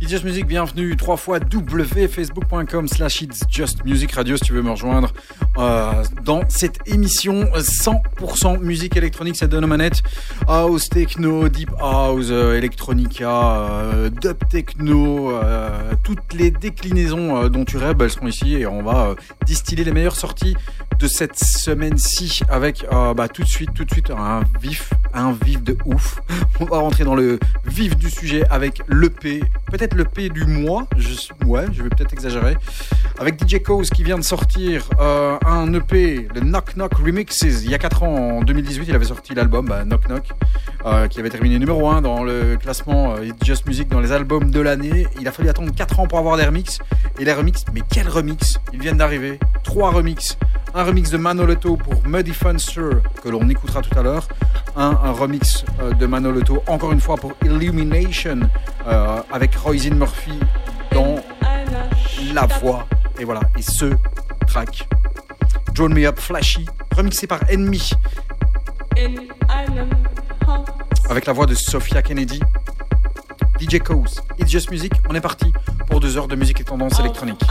It's Just Music, bienvenue trois fois www.facebook.com slash It's Just Music Radio si tu veux me rejoindre euh, dans cette émission 100% musique électronique, ça donne aux manettes house, techno, deep house, euh, electronica, euh, dub techno, toutes les déclinaisons dont tu rêves, elles seront ici et on va distiller les meilleures sorties de cette semaine-ci avec bah, tout de suite, tout de suite un vif, un vif de ouf. On va rentrer dans le vif du sujet avec l'EP, peut-être l'EP du mois, je, ouais, je vais peut-être exagérer, avec DJ Cause qui vient de sortir euh, un EP, le Knock Knock Remixes. Il y a 4 ans, en 2018, il avait sorti l'album bah, Knock Knock, euh, qui avait terminé numéro 1 dans le classement euh, Just Music dans les albums de l'année. Il a fallu attendre 4 ans pour avoir des remixes. Et les remixes, mais quel remix? Ils viennent d'arriver. Trois remixes. Un remix de Manolotto pour Muddy Funster, que l'on écoutera tout à l'heure. Un, remix de Manolotto, encore une fois, pour Illumination, avec Roisin Murphy dans la voix. Et voilà, et ce track, Drawn Me Up Flashy, remixé par Enemy, avec la voix de Sophia Kennedy. DJ Cause, It's Just Music, on est parti pour deux heures de musique et tendance électronique.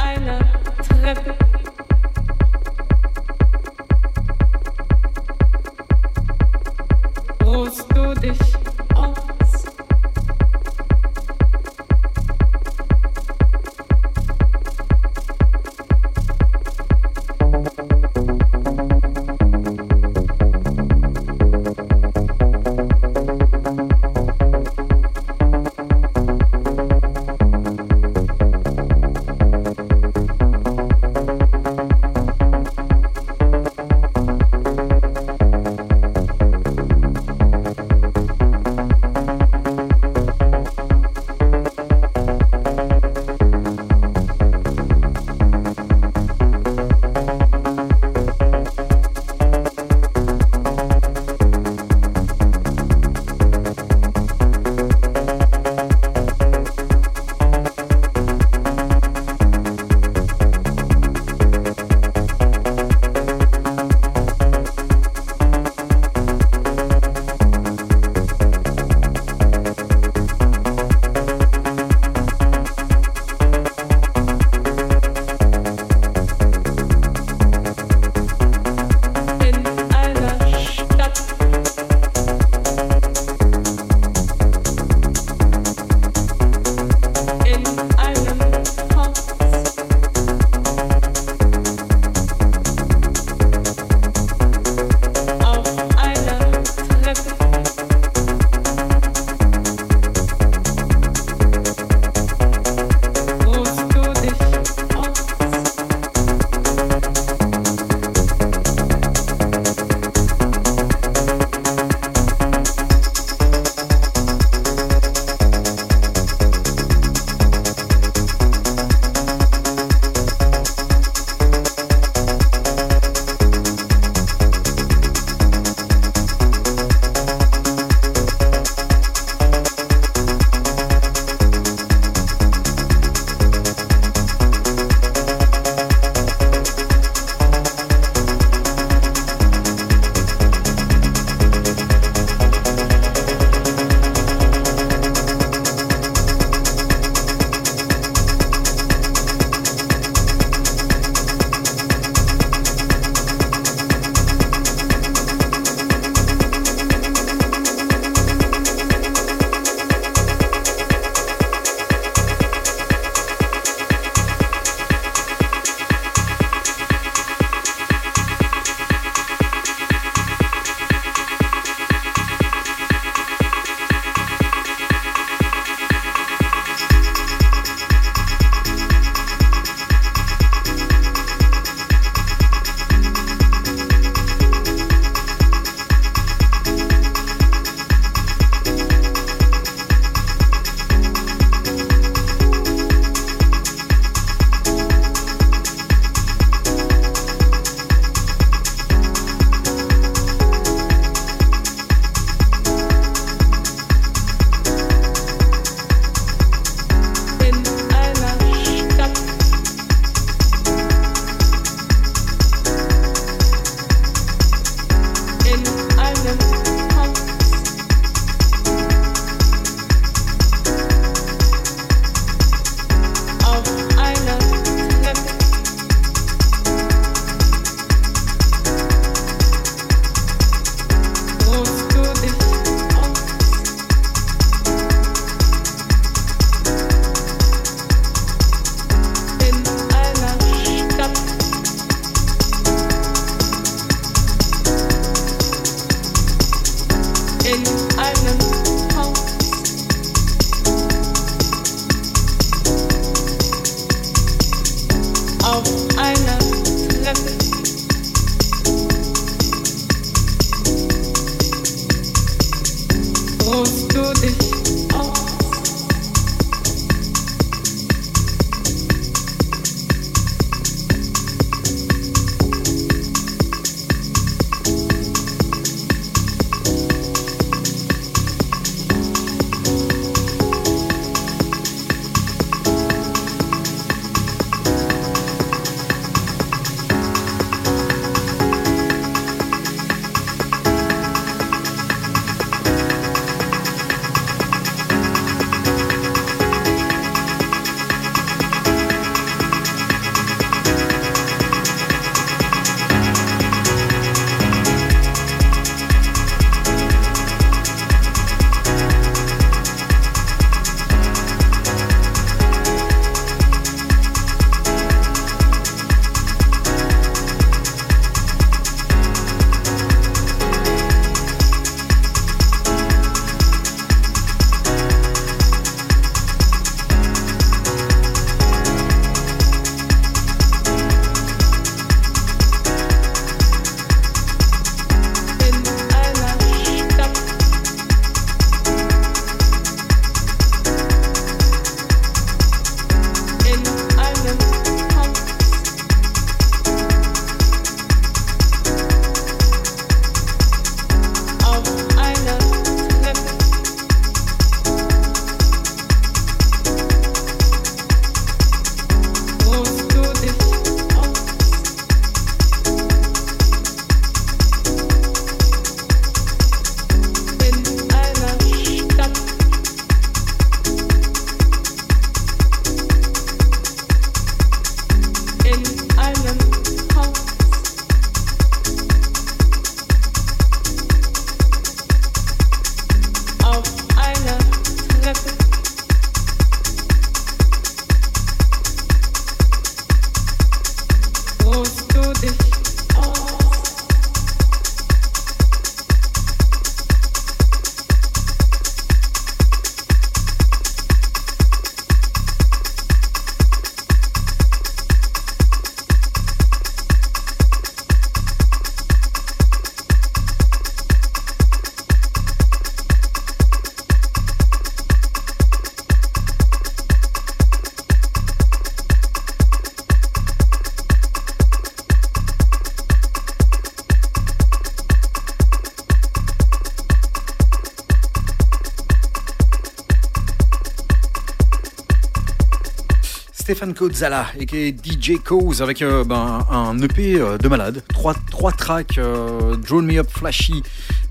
Kozala et qui est DJ Cause avec euh, ben, un EP euh, de malade, trois, trois tracks, euh, Drawn Me Up Flashy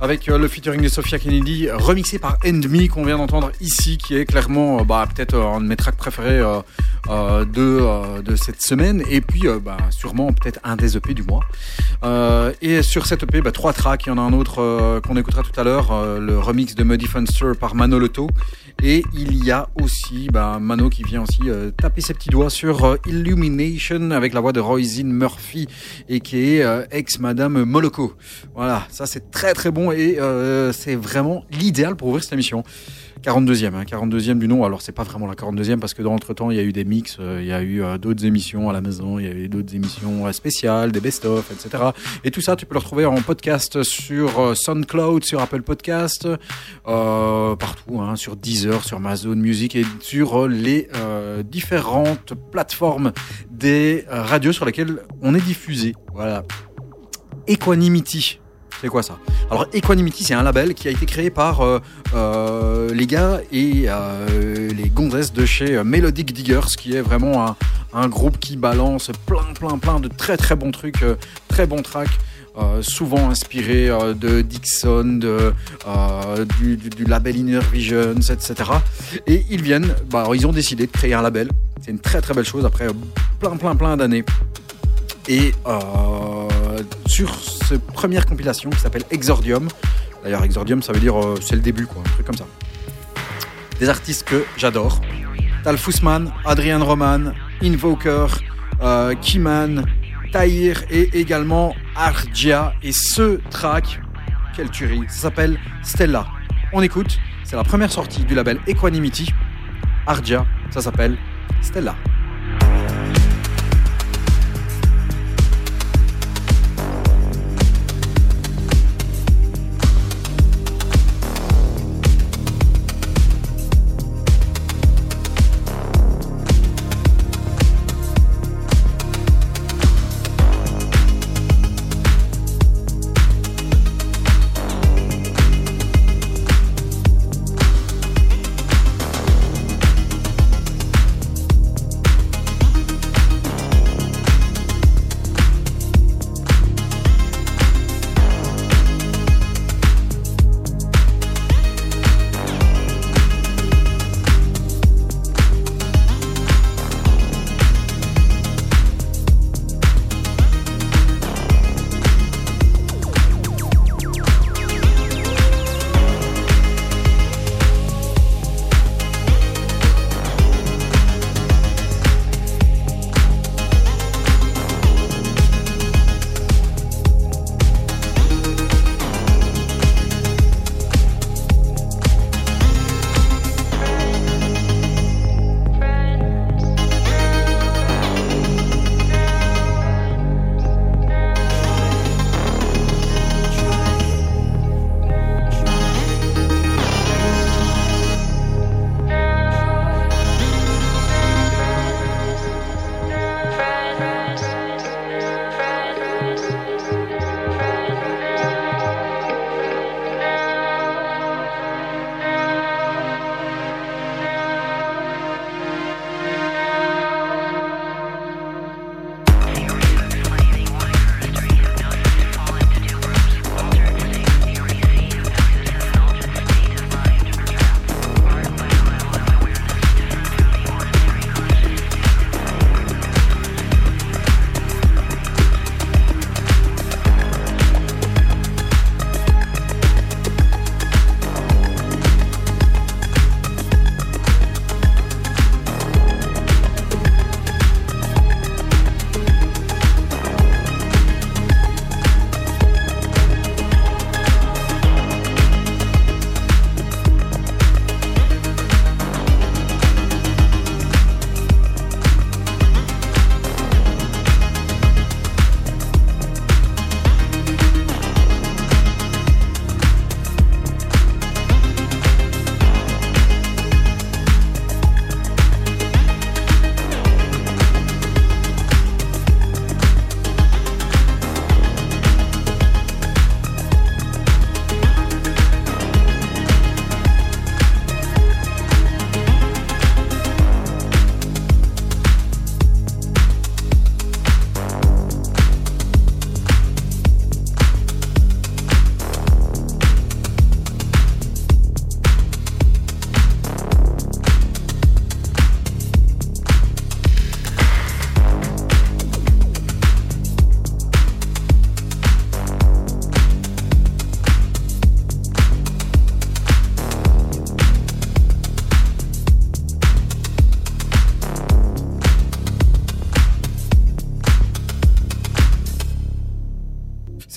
avec euh, le featuring de Sophia Kennedy, remixé par End Me qu'on vient d'entendre ici, qui est clairement bah, peut-être un de mes tracks préférés de, de cette semaine, et puis bah, sûrement peut-être un des EP du mois. Et sur cette EP, bah, trois tracks, il y en a un autre qu'on écoutera tout à l'heure, le remix de Muddy Funster par Mano Loto. Et il y a aussi bah, Mano qui vient aussi euh, taper ses petits doigts sur euh, Illumination avec la voix de Roisin Murphy et qui est euh, ex-Madame Moloko. Voilà, ça c'est très très bon et c'est vraiment l'idéal pour ouvrir cette émission. 42e, hein, 42e du nom. Alors c'est pas vraiment la 42e parce que dans l'entretemps il y a eu des mix, il y a eu d'autres émissions à la maison, il y a eu d'autres émissions spéciales, des best-of, etc. Et tout ça tu peux le retrouver en podcast sur SoundCloud, sur Apple Podcast, hein, sur Deezer, sur Amazon Music et sur euh, les euh, différentes plateformes des euh, radios sur lesquelles on est diffusé. Voilà. Equanimity. C'est quoi ça? Alors Equanimity, c'est un label qui a été créé par les gars et les gonzesses de chez Melodic Diggers, qui est vraiment un, un groupe qui balance plein, plein, plein de très, très bons trucs, très bons tracks. Euh, souvent inspirés euh, de Dixon, euh, du, label Inner Visions, etc. Et ils viennent, bah, ils ont décidé de créer un label. C'est une très très belle chose après plein plein plein d'années. Et sur cette première compilation qui s'appelle Exordium, d'ailleurs Exordium ça veut dire c'est le début quoi, un truc comme ça. Des artistes que j'adore. Tal Fussman, Adrian Roman, Invoker, euh, Kiman, Tahir et également Argia. Et ce track, quelle tuerie, ça s'appelle Stella. On écoute, c'est la première sortie du label Equanimity. Argia, ça s'appelle Stella.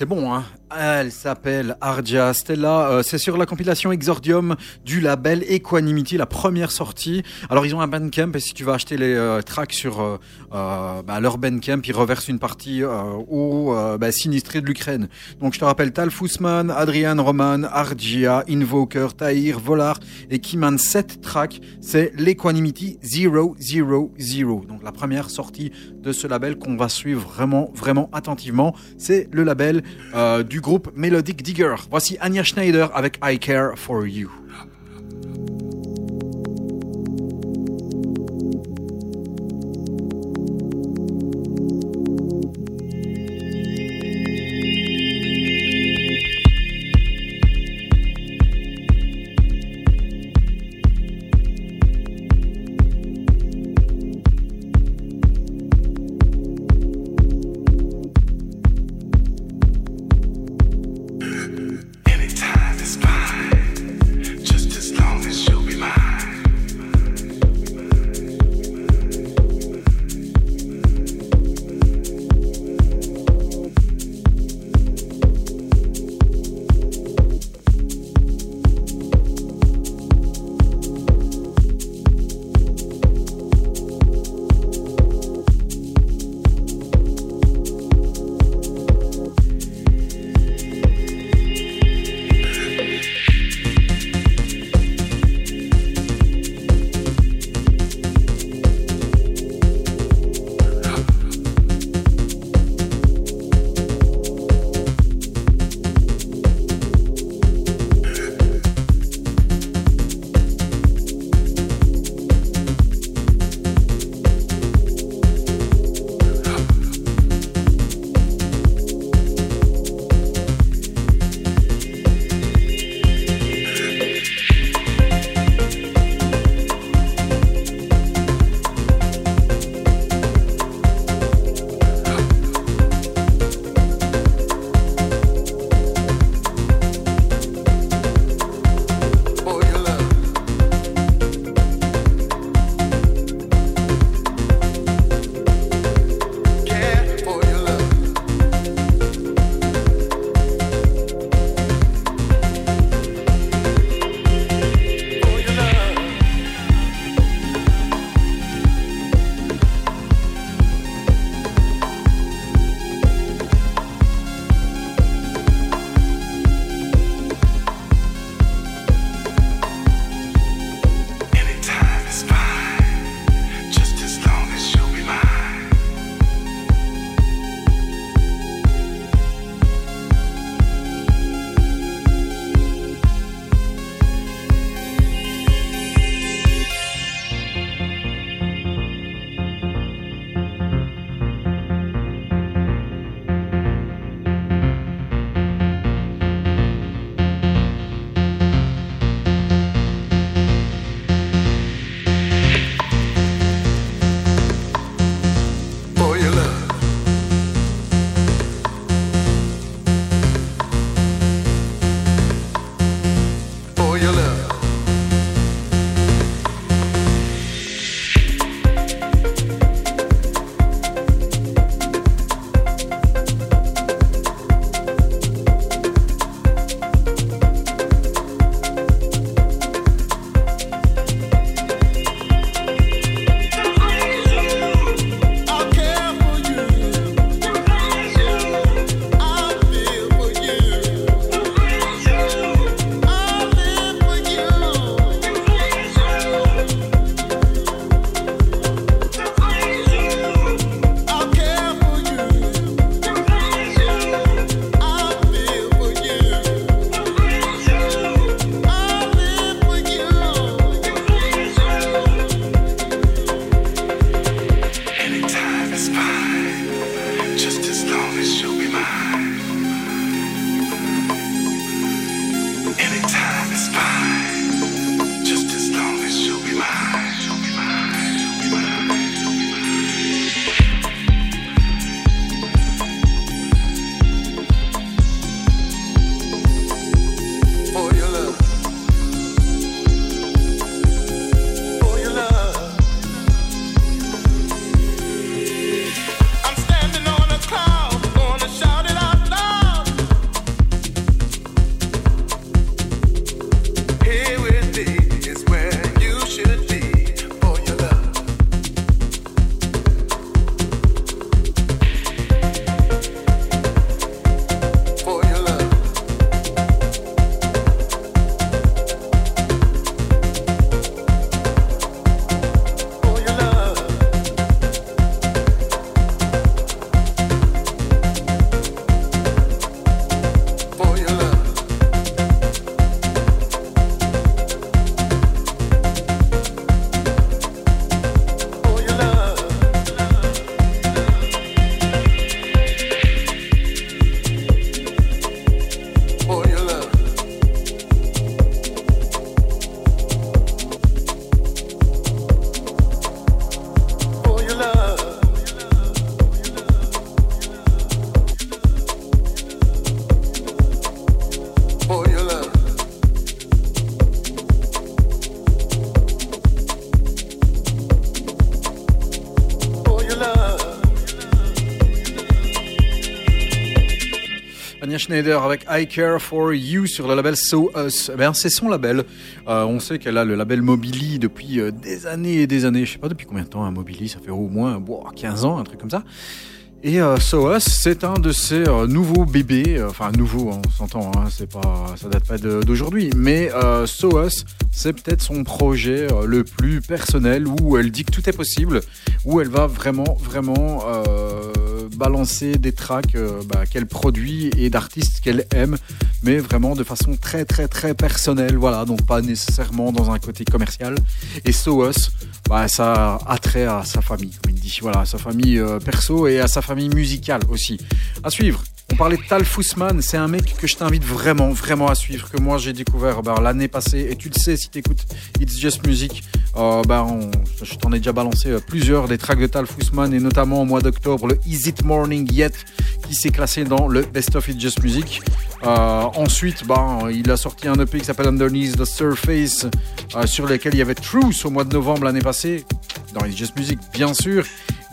C'est bon, hein Elle s'appelle Ardia Stella. euh, c'est sur la compilation Exordium du label Equanimity, la première sortie. Alors, ils ont un Bandcamp et si tu vas acheter les euh, tracks sur euh, euh, bah, leur Bandcamp, ils reversent une partie euh, aux euh, bah, de l'Ukraine. Donc, je te rappelle Tal Fussman, Adrian Roman, Argia, Invoker, Tahir, Volar et Kiman. 7 tracks, c'est l'Equanimity 000. Donc, la première sortie de ce label qu'on va suivre vraiment, vraiment attentivement. C'est le label du groupe Melodic Digger. Voici Anya Schneider avec I Care For You. Schneider avec I Care For You sur le label So Us. Bien, c'est son label. Euh, on sait qu'elle a le label Mobili depuis euh, des années et des années. Je sais pas depuis combien de temps un Mobili, ça fait au moins bon, 15 ans, un truc comme ça. Et euh, So Us, c'est un de ces euh, nouveaux bébés, enfin nouveau, on s'entend, hein, c'est pas, ça date pas d'aujourd'hui, mais euh, So Us, c'est peut-être son projet le plus personnel où elle dit que tout est possible, où elle va vraiment, vraiment balancer des tracks euh, bah, qu'elle produit et d'artistes qu'elle aime, mais vraiment de façon très, très, très personnelle, voilà, donc pas nécessairement dans un côté commercial. Et So Us, bah, ça a trait à sa famille, comme il dit, voilà, à sa famille euh, perso et à sa famille musicale aussi. À suivre. On parlait de Tal Fussman, c'est un mec que je t'invite vraiment, vraiment à suivre, que moi j'ai découvert bah, l'année passée, et tu le sais si tu écoutes It's Just Music, euh, bah, on- je t'en ai déjà balancé euh, plusieurs des tracks de Tal Fussman, et notamment au mois d'octobre, le Is It Morning Yet, qui s'est classé dans le Best of It's Just Music. Euh, ensuite, bah, il a sorti un EP qui s'appelle Underneath the Surface, euh, sur lequel il y avait Truth au mois de novembre l'année passée, dans It's Just Music, bien sûr.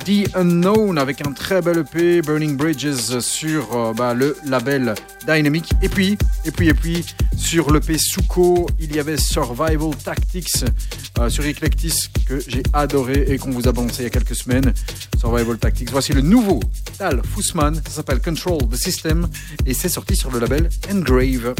The Unknown avec un très bel EP, Burning Bridges sur euh, bah, le label Dynamic. Et puis, et puis, et puis, sur l'EP Suko, il y avait Survival Tactics euh, sur Eclectis que j'ai adoré et qu'on vous a balancé il y a quelques semaines. Survival Tactics. Voici le nouveau Tal Fussman, ça s'appelle Control the System et c'est sorti sur le label Engrave.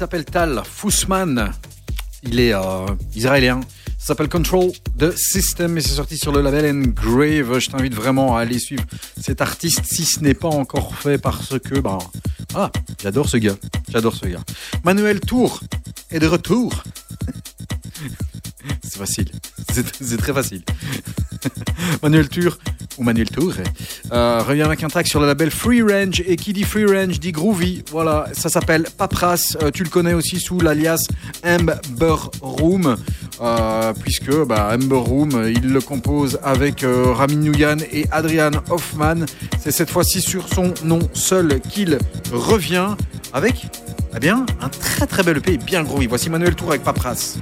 S'appelle Tal Fussman. Il est euh, israélien. Ça s'appelle Control the System et c'est sorti sur le label Engrave. Je t'invite vraiment à aller suivre cet artiste si ce n'est pas encore fait parce que, ben, ah, j'adore ce gars. J'adore ce gars. Manuel Tour est de retour. c'est facile. C'est très facile. Manuel Tour ou Manuel Tour euh, revient avec un track sur le label Free Range et qui dit Free Range dit Groovy. Voilà, ça s'appelle Papras. Euh, tu le connais aussi sous l'alias Amber Room, euh, puisque bah, Room, il le compose avec Ramin Nouyan et Adrian Hoffman. C'est cette fois-ci sur son nom seul qu'il revient avec, eh bien, un très très bel EP bien groovy. Voici Manuel Tour avec Papras.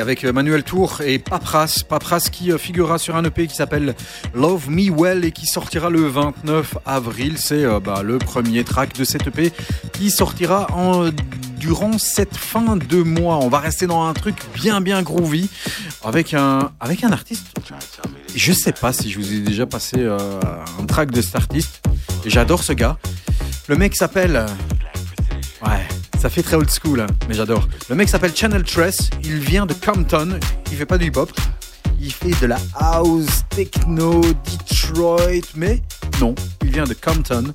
Avec euh, Manuel Tour et Papras. Papras qui euh, figurera sur un EP qui s'appelle Love Me Well et qui sortira le 29 avril. C'est euh, bah, le premier track de cet EP qui sortira durant cette fin de mois. On va rester dans un truc bien bien groovy avec un, avec un artiste. Je sais pas si je vous ai déjà passé un track de cet artiste. J'adore ce gars. Le mec s'appelle... ça fait très old school, hein, mais j'adore. Le mec s'appelle Channel Tress, il vient de Compton, il fait pas du hip-hop, il fait de la house, techno, Detroit, mais non, il vient de Compton.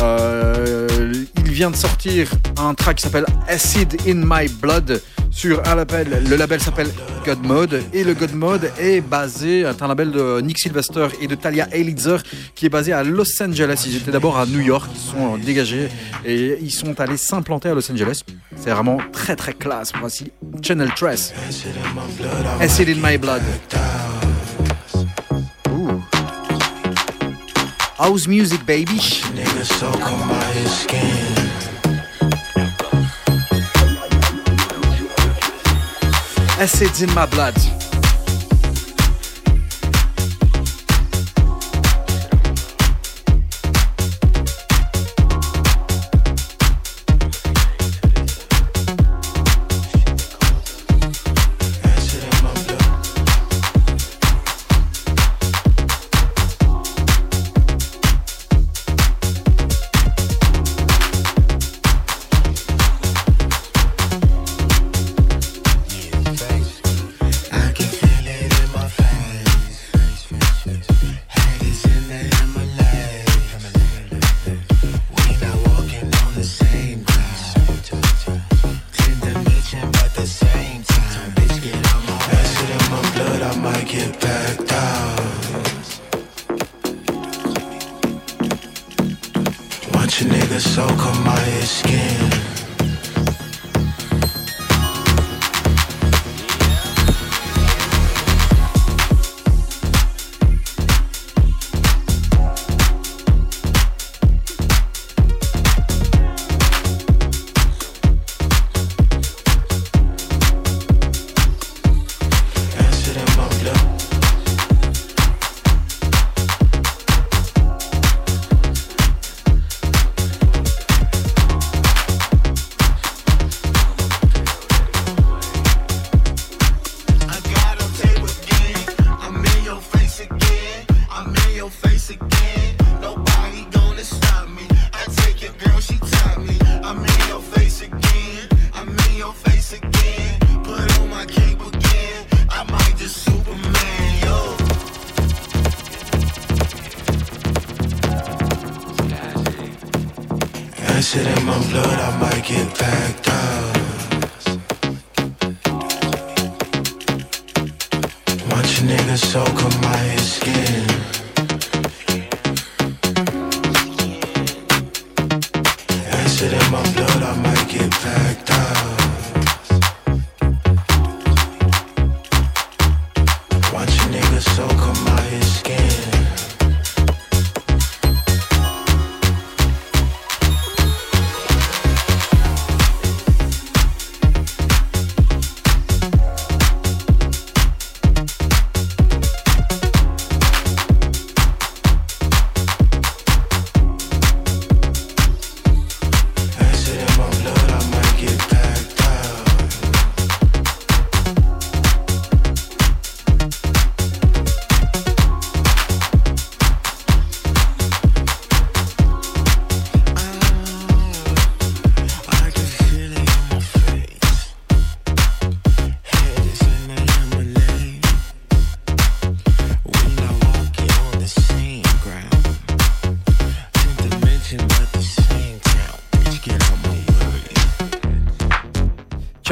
Euh, il vient de sortir un track qui s'appelle Acid in My Blood sur un label. Le label s'appelle God Mode et le God Mode est basé, est un label de Nick Sylvester et de Talia Elitzer qui est basé à Los Angeles. Ils étaient d'abord à New York, ils sont dégagés et ils sont allés s'implanter à Los Angeles. C'est vraiment très très classe. Voici Channel Tress. Acid in My Blood. Ooh. House music, baby. Acids in my blood.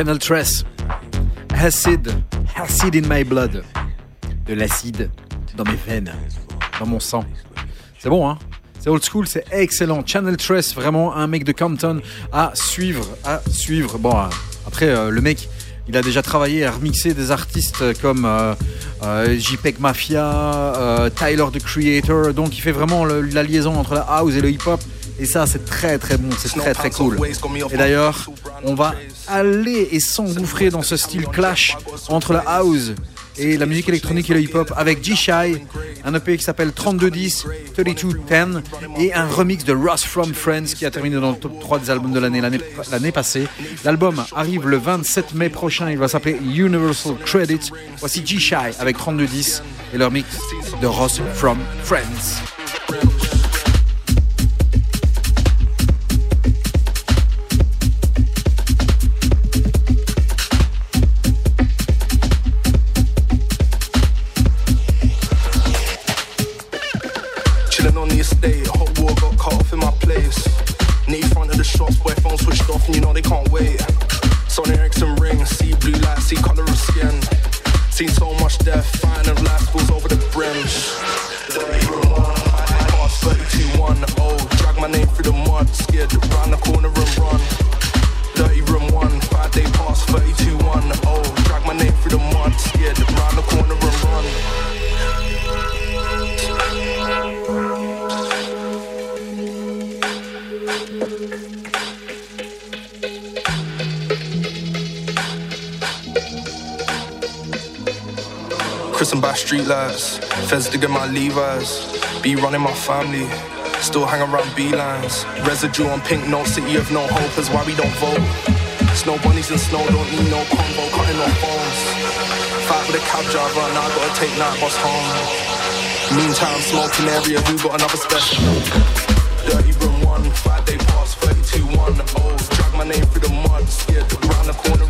Channel Tress. Acid. Acid in my blood. De l'acide dans mes veines, dans mon sang. C'est bon, hein? C'est old school, c'est excellent. Channel Tress, vraiment un mec de Compton à suivre, à suivre. Bon, euh, après, euh, le mec, il a déjà travaillé à remixer des artistes comme euh, euh, JPEG Mafia, euh, Tyler the Creator. Donc, il fait vraiment le- la liaison entre la house et le hip-hop. Et ça, c'est très très bon, c'est très très cool. Et d'ailleurs, on va aller et s'engouffrer dans ce style clash entre la house et la musique électronique et le hip-hop avec G-Shy, un EP qui s'appelle 3210, 3210 et un remix de Ross From Friends qui a terminé dans le top 3 des albums de l'année l'année passée. L'album arrive le 27 mai prochain, il va s'appeler Universal Credit. Voici G-Shy avec 3210 et leur mix de Ross From Friends. Shops, where phone switched off and you know they can't wait. Sony Ericsson ring, see blue light, see color of skin. Seen so much death, fine and life goes over the brim. Past 32-1, oh, drag my name through the mud, scared round the corner and run. Dirty room one, five day pass 32-1, oh, drag my name through the mud, scared round the corner and run. Christened by street lights, feds digging my Levi's. Be running my family, still hang around beelines. Residue on pink note, city of no hope is why we don't vote. Snow bunnies and snow don't need no combo, cutting no phones. Fight with a cab driver, now I gotta take night bus home. Meantime, smoking area, who got another special? Dirty room one, five day pass, 32 1. Oh, drag my name through the mud, scared to round the corner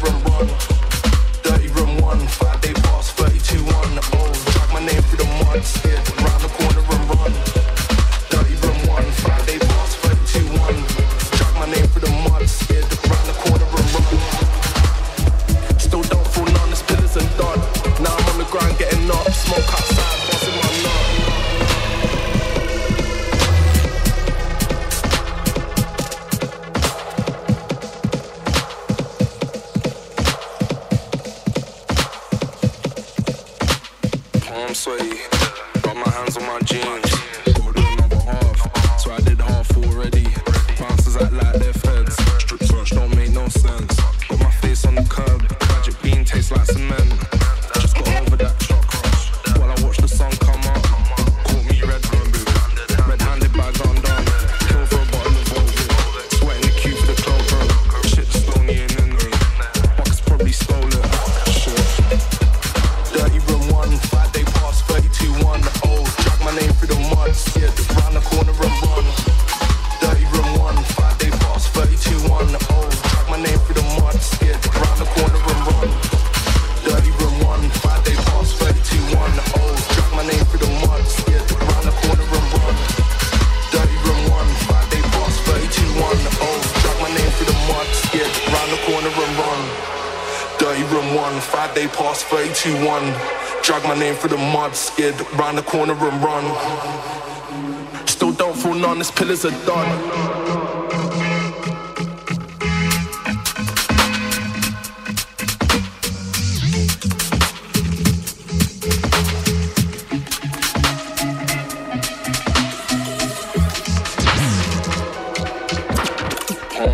2-1 Drag my name through the mud, skid round the corner and run Still don't feel none, this pillars are done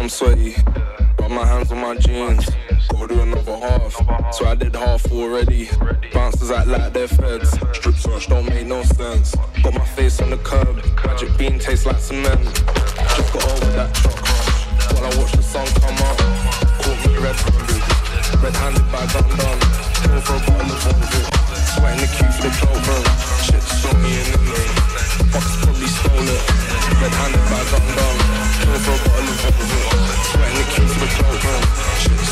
sweaty. Got my hands on my jeans. Another half, so I did half already. Bouncers act like they're feds. Strip search don't make no sense. Got my face on the curb, magic bean tastes like cement. Just got over that truck crush while I watch the sun come up. Caught me red-handed, red-handed by. Kill for a bottle of Volvo. Sweat the queue for the cloak, bro. Shit saw me in the Pockets probably stolen. Red handed by Van for a bottle of vodka. Sweating the for. Shit's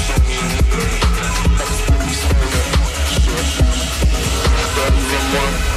Shit.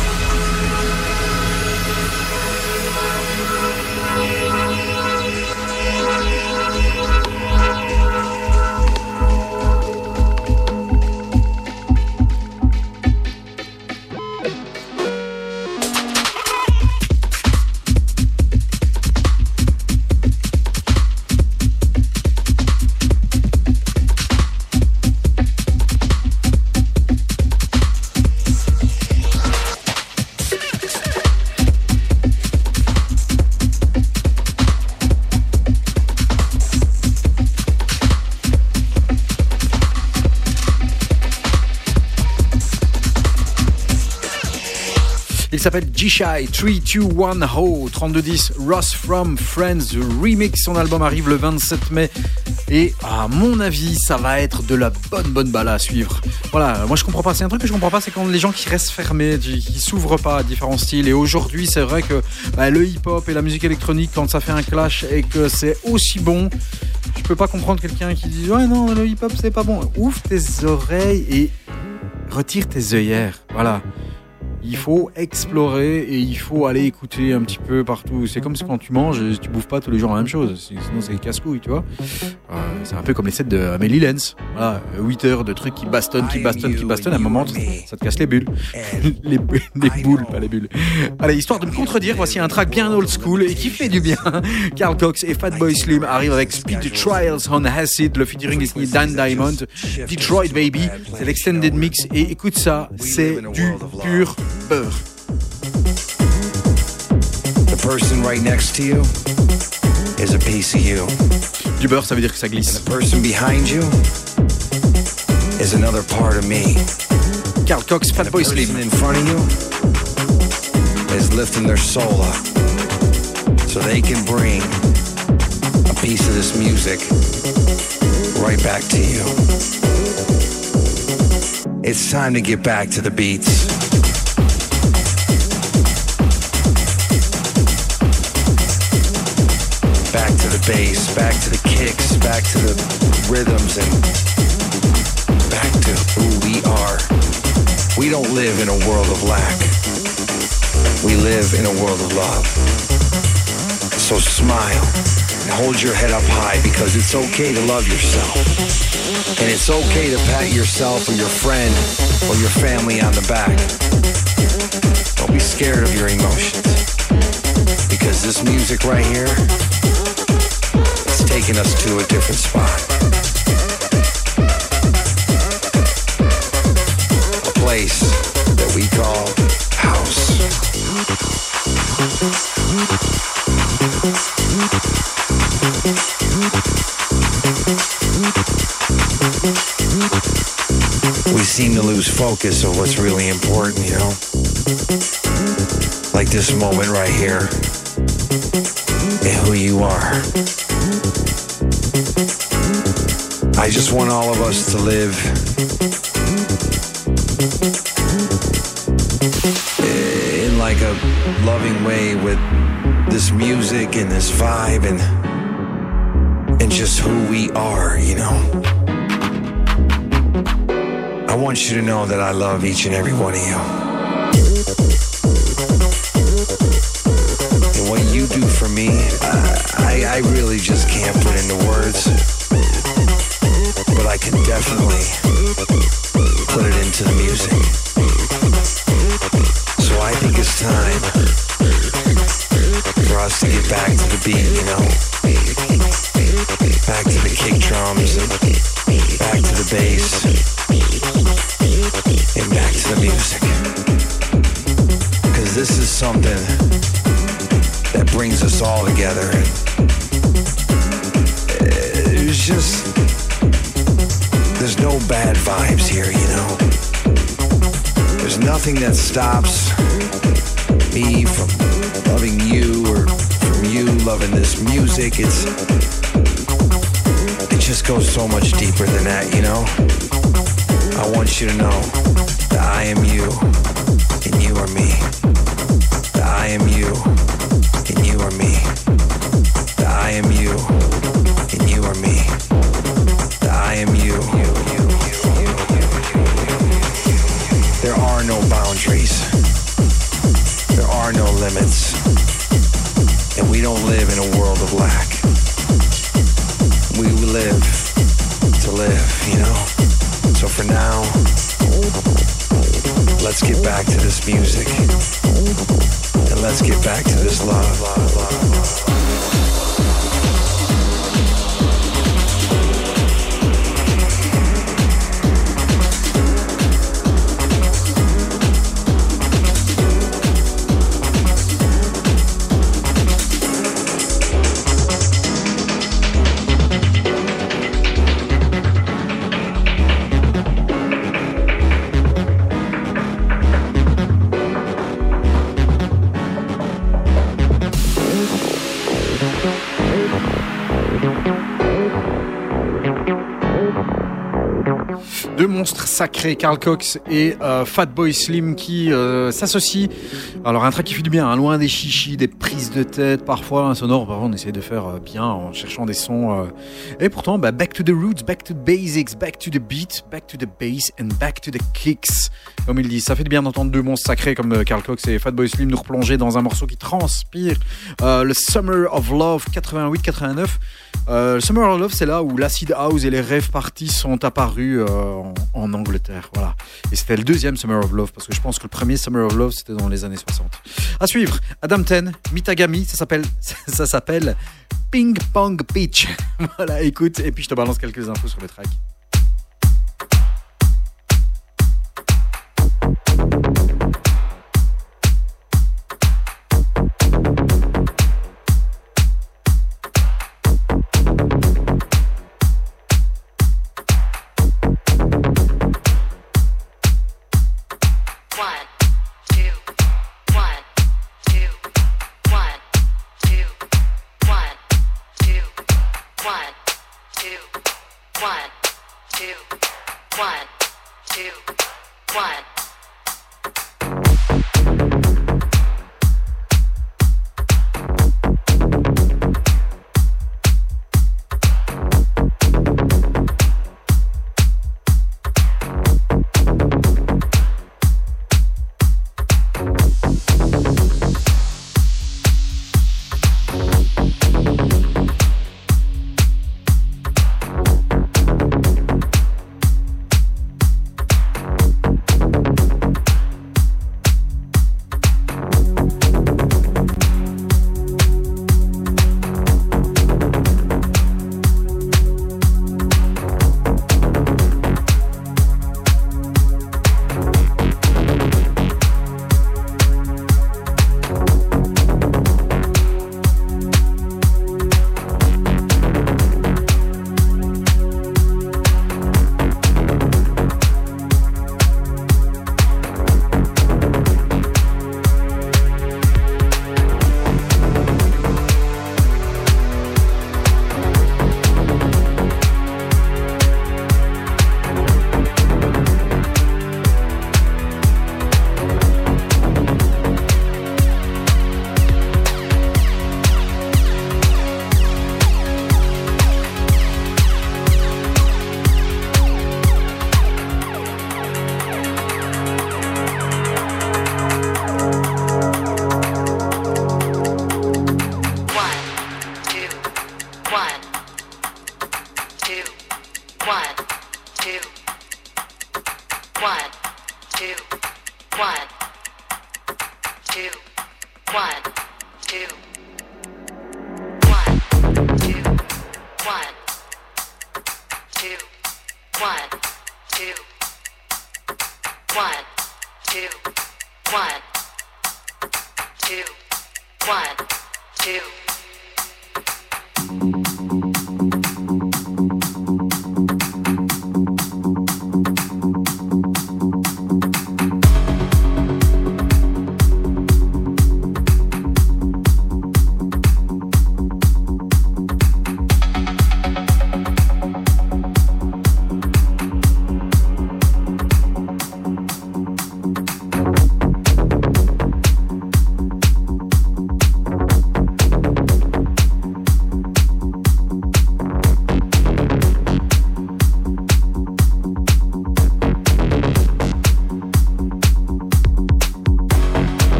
Il s'appelle G-Shy 321 Ho 3210 Ross from Friends Remix. Son album arrive le 27 mai. Et à mon avis, ça va être de la bonne bonne balle à suivre. Voilà, moi je comprends pas. C'est un truc que je comprends pas, c'est quand les gens qui restent fermés, qui s'ouvrent pas à différents styles. Et aujourd'hui, c'est vrai que bah, le hip-hop et la musique électronique, quand ça fait un clash et que c'est aussi bon, je peux pas comprendre quelqu'un qui dit ouais non le hip-hop c'est pas bon. Ouvre tes oreilles et retire tes œillères. Voilà. Il faut explorer et il faut aller écouter un petit peu partout. C'est comme si quand tu manges, tu bouffes pas tous les jours la même chose. Sinon, c'est casse-couille, tu vois. Euh, c'est un peu comme les sets de Amélie Lenz. Voilà, 8 heures de trucs qui bastonnent, qui bastonnent, qui bastonnent. À un moment, ça te casse les bulles. les, boules, pas les bulles. Allez, histoire de me contredire, voici un track bien old school et qui fait du bien. Carl Cox et Fatboy Slim arrivent avec Speed Trials on Acid. Le featuring est signé Dan Diamond. Detroit Baby, c'est l'extended mix. Et écoute ça, c'est du pur beurre. The person right next to you is a piece of you. Du beurre, ça veut dire que ça glisse. The person behind you is another part of me. Carl Cox, The Fatboy person Slim. in front of you is lifting their soul up so they can bring a piece of this music right back to you. It's time to get back to the beats. The bass, back to the kicks, back to the rhythms, and back to who we are. We don't live in a world of lack. We live in a world of love. So smile and hold your head up high because it's okay to love yourself. And it's okay to pat yourself or your friend or your family on the back. Don't be scared of your emotions. Because this music right here, taking us to a different spot. A place that we call house. We seem to lose focus of what's really important, you know? Like this moment right here and who you are. I just want all of us to live in like a loving way with this music and this vibe and and just who we are, you know. I want you to know that I love each and every one of you. And what you do for me, I, I, I really just can't put into words. Definitely put it into the music. So I think it's time for us to get back to the beat, you know? Back to the kick drums back to the bass and back to the music. Because this is something that brings us all together. It's just, there's no bad vibes here, you know? There's nothing that stops me from loving you or from you loving this music. It's, it just goes so much deeper than that, you know? I want you to know that I am you limits. And we don't live in a world of lack. We live to live, you know? So for now, let's get back to this music. And let's get back to this love. Sacrés, Carl Cox et euh, Fatboy Slim, qui euh, s'associent. Alors un track qui fait du bien, hein, loin des chichis, des prises de tête, parfois un sonore. Parfois on essaie de faire euh, bien en cherchant des sons. euh, et pourtant, bah, back to the roots, back to basics, back to the beat, back to the bass and back to the kicks. Comme il dit, ça fait du bien d'entendre deux monstres sacrés comme Carl Cox et Fatboy Slim nous replonger dans un morceau qui transpire. Le Summer of Love 88-89. Euh, Summer of Love, c'est là où l'acid house et les rêves parties sont apparus euh, en, en Angleterre. Voilà. Et c'était le deuxième Summer of Love parce que je pense que le premier Summer of Love c'était dans les années 60. À suivre, Adam Ten, Mitagami, ça s'appelle, ça s'appelle Ping Pong Beach. voilà, écoute, et puis je te balance quelques infos sur le track.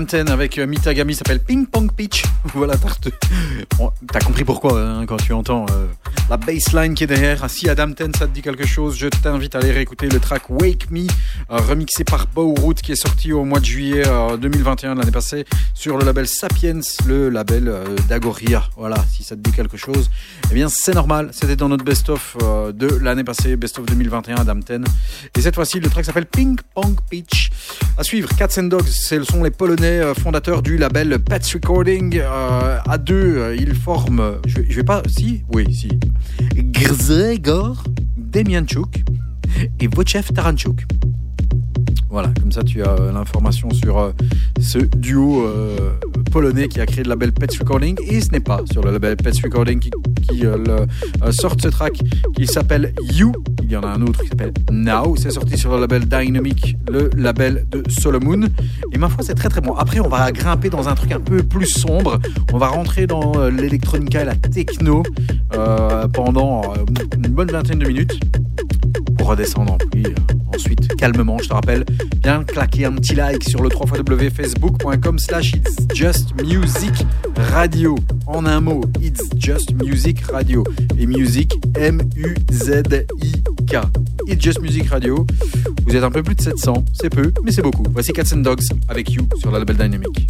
Ten avec euh, Mitagami s'appelle Ping Pong Pitch. voilà, t'as compris pourquoi hein, quand tu entends euh, la bassline qui est derrière. Si Adam Ten ça te dit quelque chose, je t'invite à aller réécouter le track Wake Me, euh, remixé par Bowroot qui est sorti au mois de juillet euh, 2021 de l'année passée sur le label Sapiens, le label euh, d'Agoria. Voilà, si ça te dit quelque chose, eh bien c'est normal. C'était dans notre best-of euh, de l'année passée, best-of 2021 Adam Ten. Et cette fois-ci, le track s'appelle Ping Pong Pitch. À suivre, Cats and Dogs, ce sont les Polonais euh, fondateurs du label Pets Recording. Euh, à deux, euh, ils forment, je vais pas, si, oui, si, Grzegor Demianchuk et Wojciech Taranchuk. Voilà, comme ça tu as euh, l'information sur euh, ce duo euh, polonais qui a créé le label Pets Recording et ce n'est pas sur le label Pets Recording qui, sort ce track qui s'appelle You. Il y en a un autre qui s'appelle Now. C'est sorti sur le label Dynamic, le label de Solomon. Et ma foi, c'est très très bon. Après, on va grimper dans un truc un peu plus sombre. On va rentrer dans l'électronica et la techno pendant une bonne vingtaine de minutes redescendre puis euh, ensuite calmement je te rappelle. Bien claquer un petit like sur le 3 facebook.com slash it's just music radio. En un mot it's just music radio. Et music M-U-Z-I-K it's just music radio. Vous êtes un peu plus de 700 c'est peu mais c'est beaucoup. Voici Cats and Dogs avec You sur la label Dynamic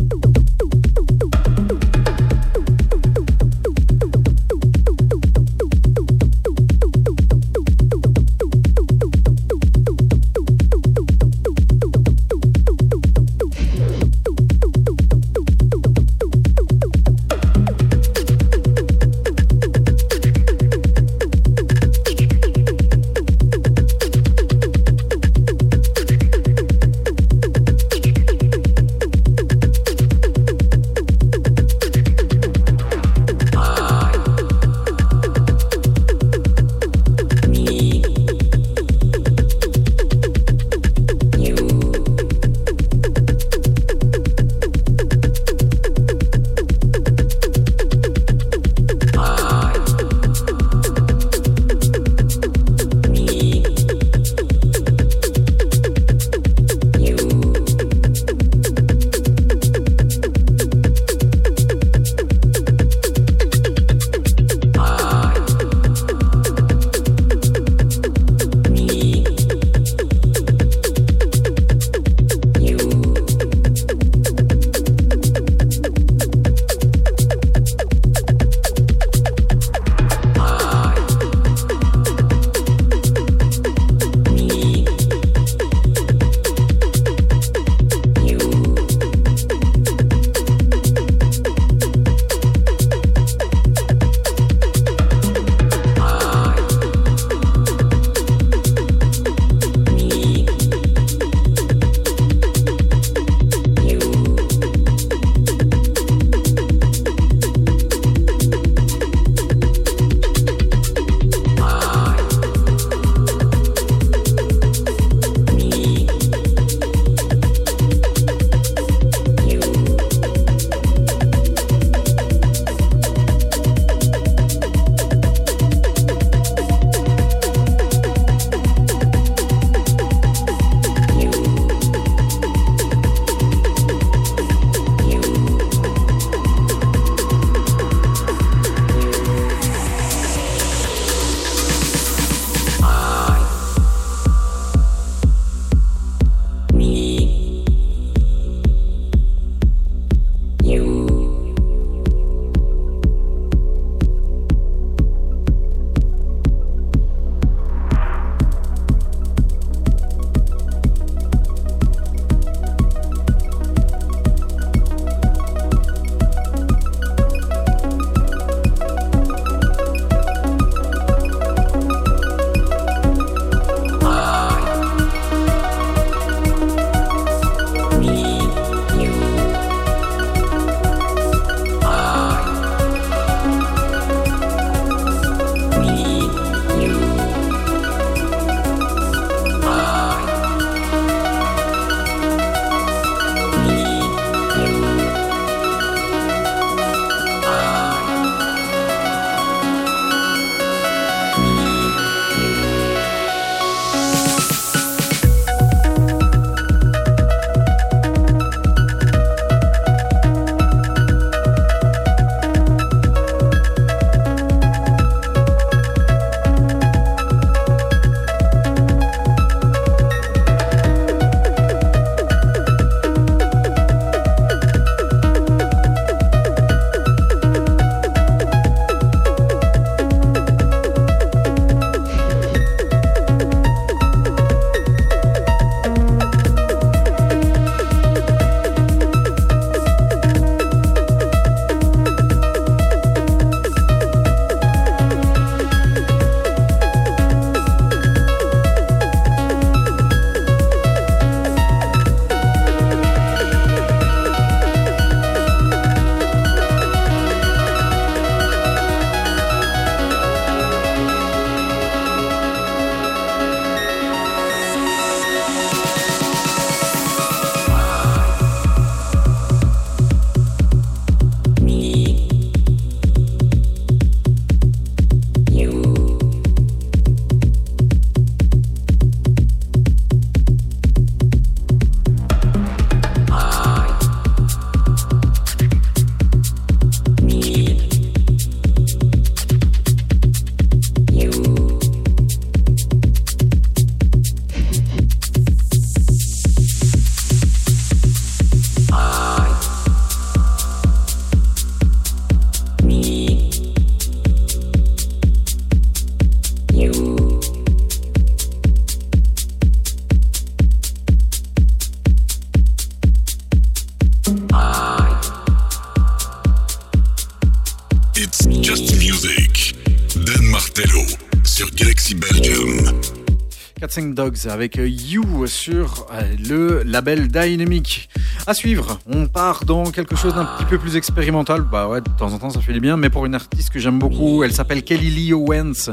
Dogs avec euh, You sur euh, le label Dynamic. À suivre, on part dans quelque chose d'un petit peu plus expérimental. Bah ouais, de temps en temps ça fait du bien, mais pour une artiste que j'aime beaucoup, elle s'appelle Kelly Lee Owens.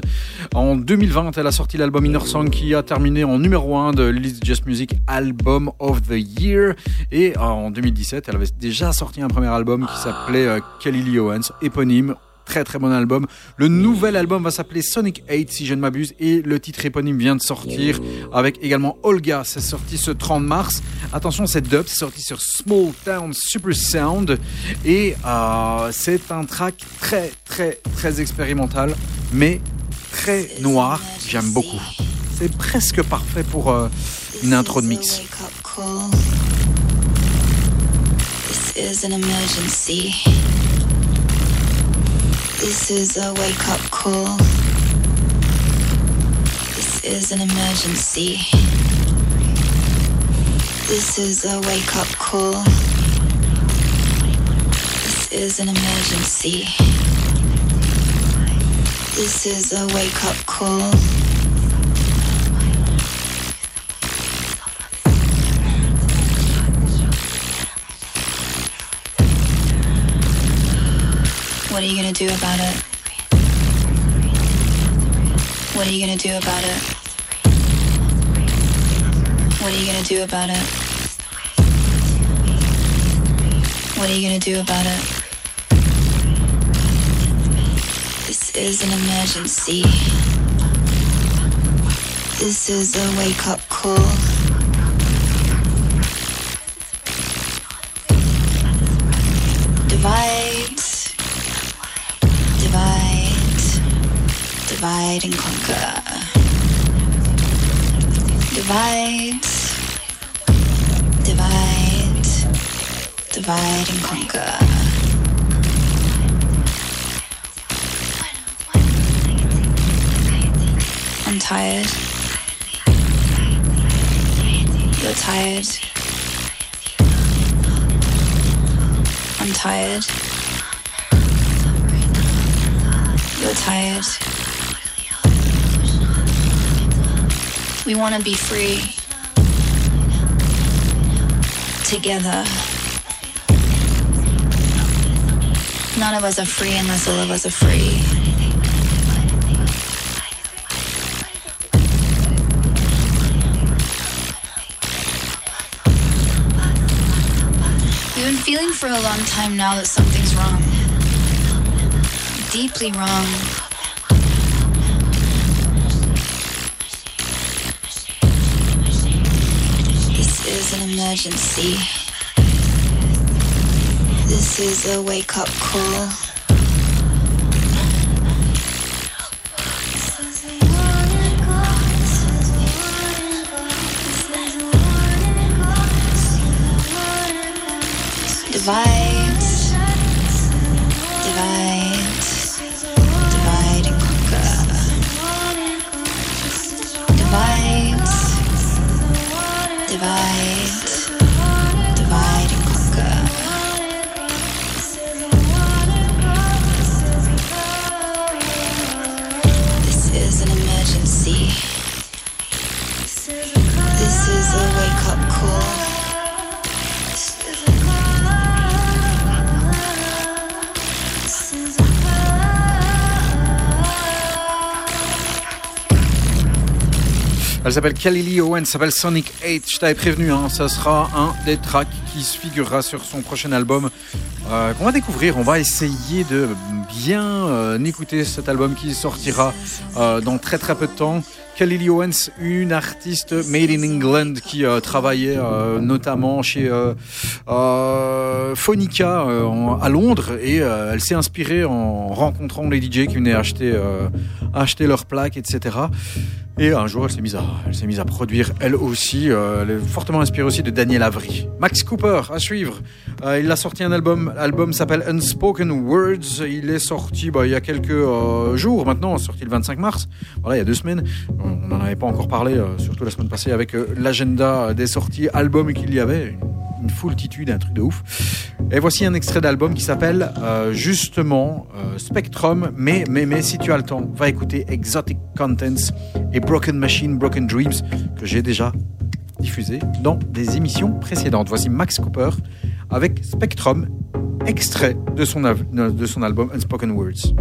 En 2020, elle a sorti l'album Inner Song qui a terminé en numéro 1 de Leeds Just Music Album of the Year. Et euh, en 2017, elle avait déjà sorti un premier album qui s'appelait Kelly Lee Owens, éponyme très très bon album. Le nouvel album va s'appeler Sonic 8 si je ne m'abuse et le titre éponyme vient de sortir avec également Olga. C'est sorti ce 30 mars. Attention, c'est dub, c'est sorti sur Small Town Super Sound et euh, c'est un track très très très expérimental mais très noir. J'aime beaucoup. C'est presque parfait pour euh, une intro de mix. This is an emergency. This is a wake up call. This is an emergency. This is a wake up call. This is an emergency. This is a wake up call. What are you gonna do about it? What are you gonna do about it? What are you gonna do about it? What are you gonna do about it? This is an emergency. This is a wake up call. Divide divide, divide and conquer. Divide, divide, divide and conquer. I'm tired. You're tired. I'm tired. You're tired. We want to be free. Together. None of us are free unless all of us are free. We've been feeling for a long time now that something's wrong deeply wrong. An emergency. This is a wake up call. Divide, Elle s'appelle Lee Owen, s'appelle Sonic 8. Je t'avais prévenu, hein, ça sera un des tracks qui se figurera sur son prochain album euh, qu'on va découvrir. On va essayer de bien euh, écouter cet album qui sortira euh, dans très très peu de temps. Kelly Owens, une artiste made in England qui euh, travaillait euh, notamment chez euh, Phonica à Londres et elle s'est inspirée en rencontrant les DJ qui venaient acheter, acheter leurs plaques, etc. Et un jour, elle s'est mise à, elle s'est mise à produire elle aussi. euh, elle est fortement inspirée aussi de Daniel Avery. Max Cooper à suivre. Euh, il a sorti un album. L'album s'appelle Unspoken Words. Il est sorti bah, il y a quelques euh, jours maintenant, sorti le 25 mars. Voilà, il y a deux semaines. On n'en avait pas encore parlé, surtout la semaine passée, avec l'agenda des sorties albums qu'il y avait. Une foultitude, un truc de ouf. Et voici un extrait d'album qui s'appelle euh, justement euh, Spectrum. Mais, mais, mais si tu as le temps, va écouter Exotic Contents et Broken Machine, Broken Dreams que j'ai déjà diffusé dans des émissions précédentes. Voici Max Cooper avec Spectrum, extrait de son, de son album Unspoken Words.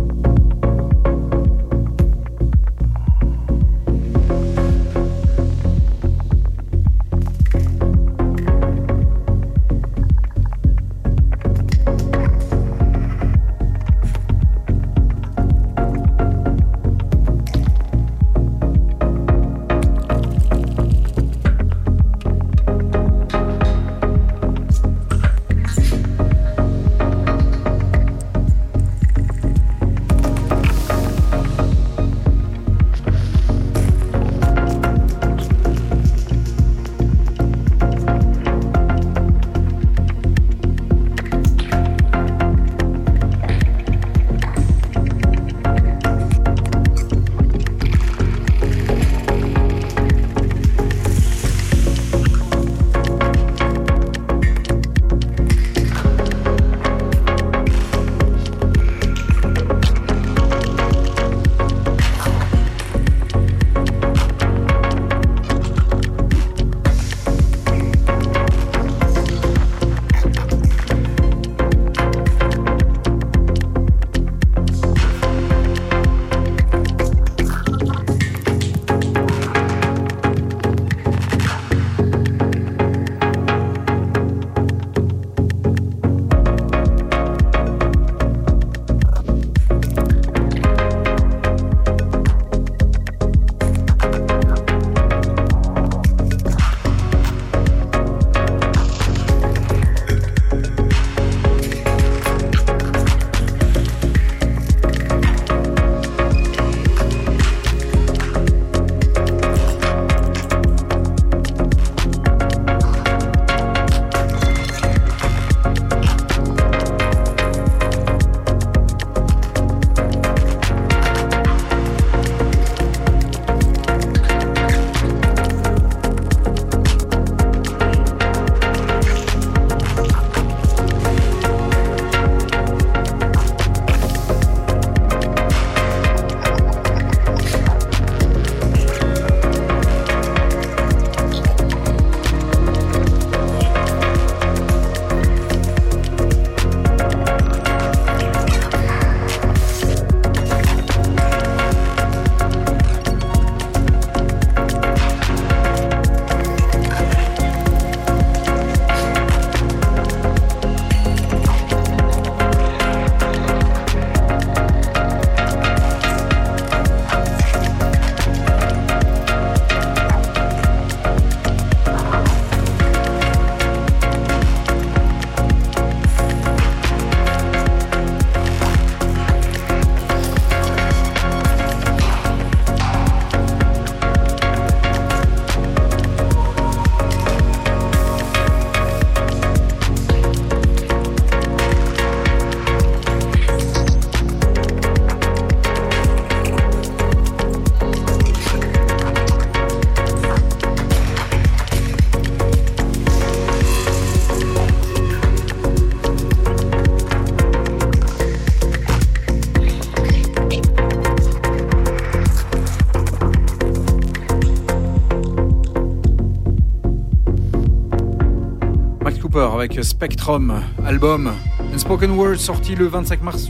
Spectrum, album Unspoken Word sorti le 25 mars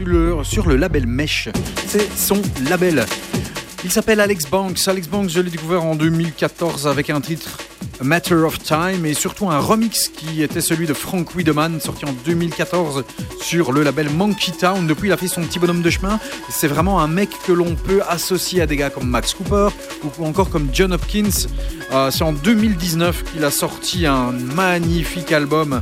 sur le, label Mesh. C'est son label. Il s'appelle Alex Banks. Alex Banks, je l'ai découvert en 2014 avec un titre A Matter of Time et surtout un remix qui était celui de Frank Wiedemann sorti en 2014 sur le label Monkey Town. Depuis, il a fait son petit bonhomme de chemin. C'est vraiment un mec que l'on peut associer à des gars comme Max Cooper ou encore comme John Hopkins. Euh, C'est en 2019 qu'il a sorti un magnifique album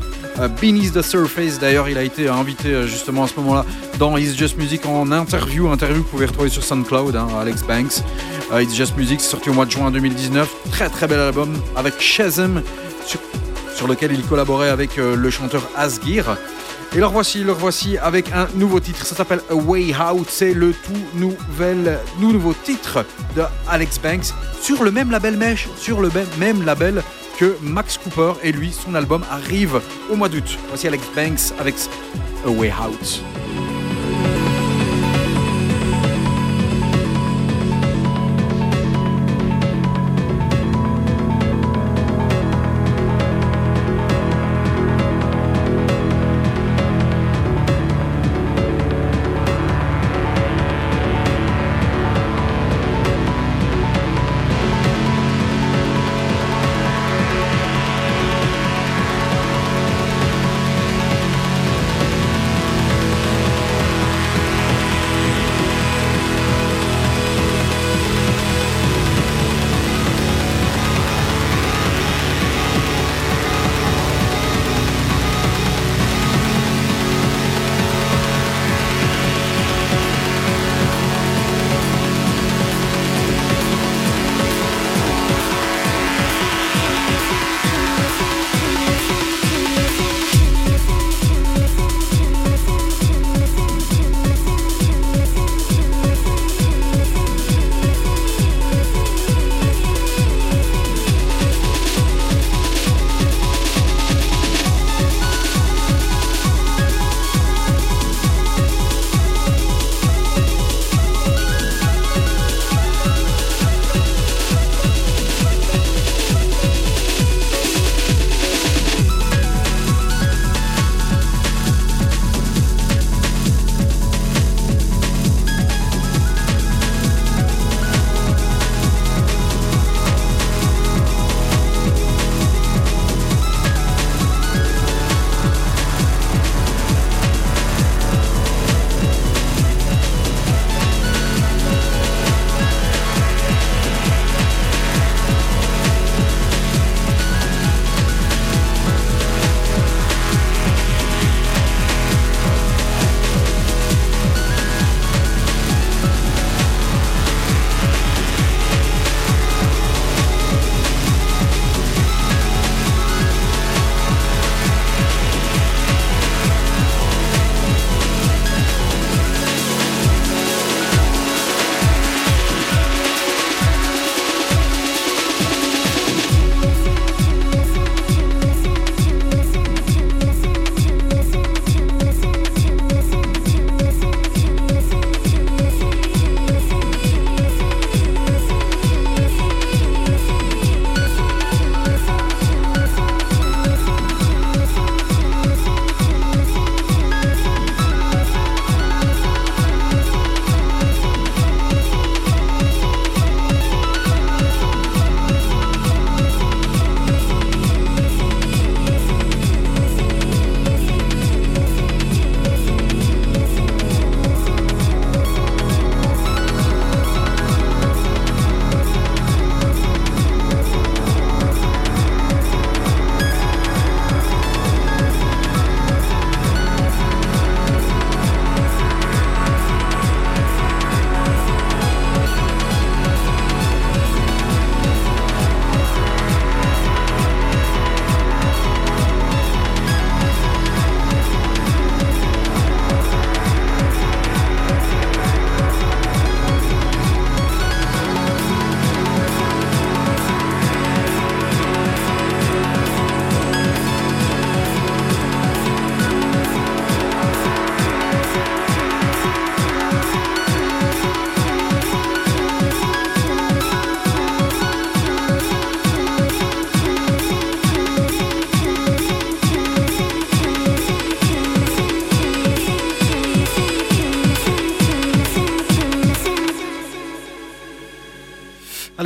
Beneath the Surface. D'ailleurs, il a été invité euh, justement à ce moment-là dans It's Just Music en interview. Interview que vous pouvez retrouver sur SoundCloud, hein, Alex Banks. Euh, It's Just Music, sorti au mois de juin 2019. Très très bel album avec Shazam sur, lequel il collaborait avec euh, le chanteur Asgir. Et leur voici, leur voici avec un nouveau titre. Ça s'appelle A Way Out. C'est le tout nouvel, nouveau titre de Alex Banks sur le même label Mesh, sur le même label que Max Cooper et lui, son album arrive au mois d'août. Voici Alex Banks avec A Way Out.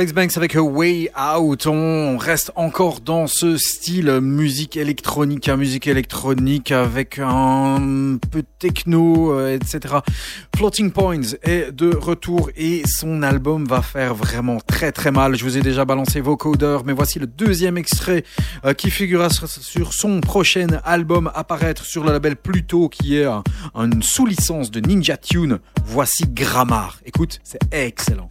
Alex Banks avec A Way Out. On reste encore dans ce style musique électronique, hein, musique électronique avec un peu de techno, euh, etc. Floating Points est de retour et son album va faire vraiment très très mal. Je vous ai déjà balancé vos codeurs, mais voici le deuxième extrait euh, qui figurera sur, son prochain album apparaître sur le label Pluto qui est un- une sous-licence de Ninja Tune. Voici Grammar. Écoute, c'est excellent.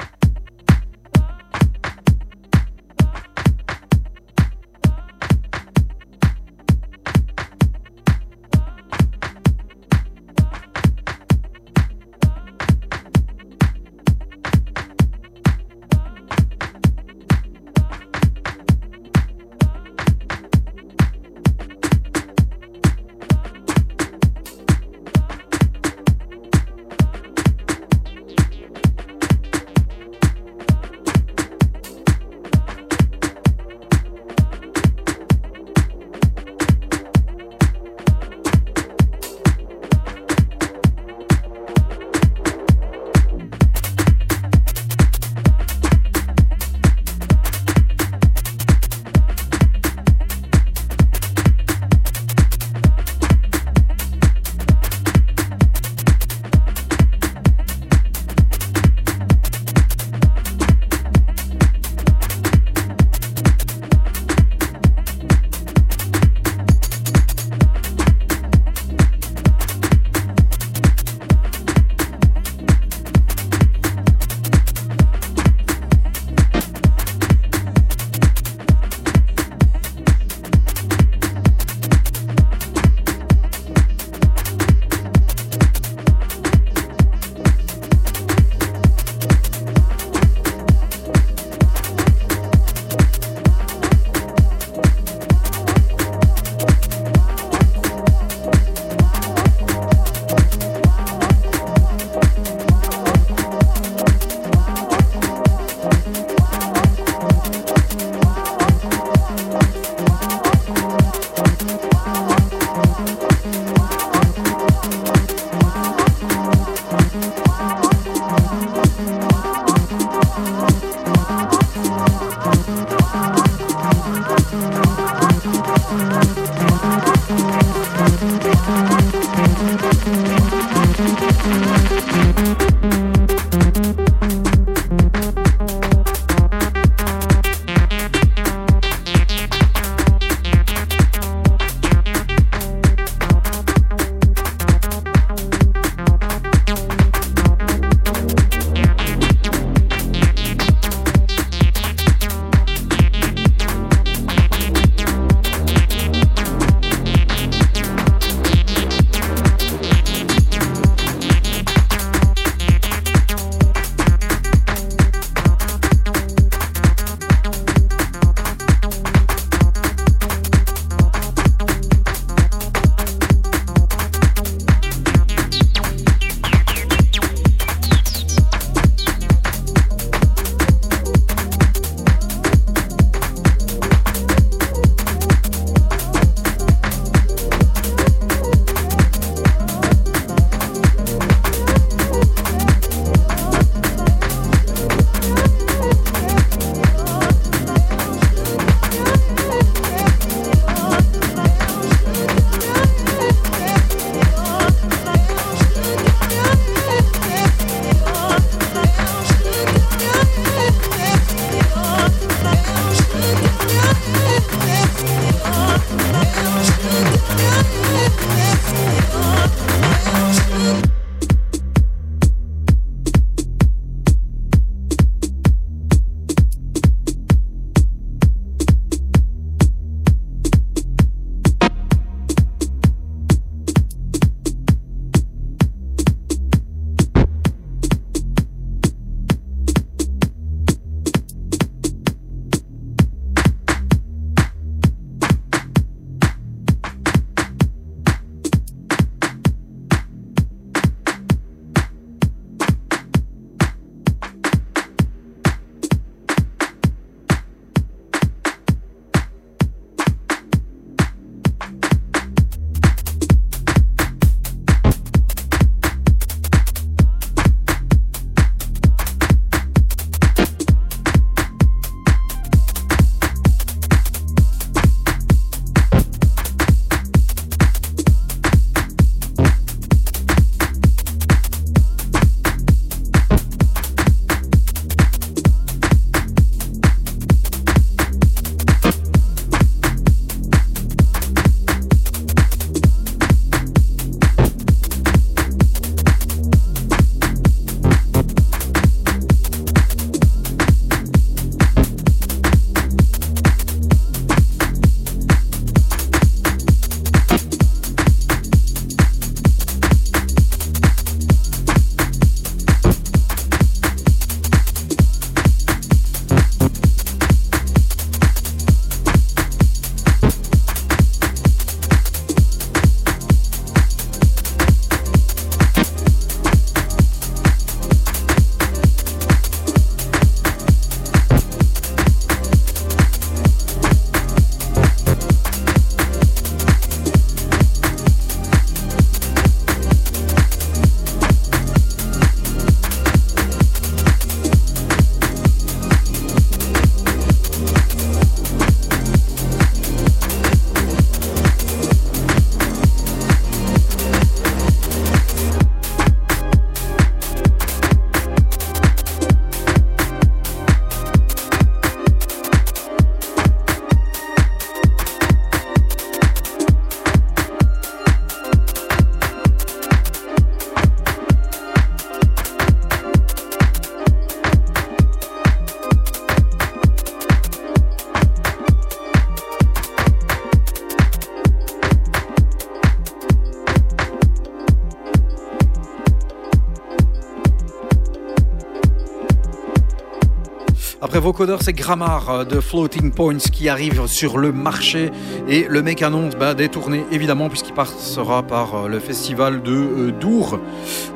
Après Vocodeur, c'est Grammar euh, de Floating Points qui arrive sur le marché et le mec annonce bah, des tournées évidemment puisqu'il passera par euh, le festival de euh, Dour.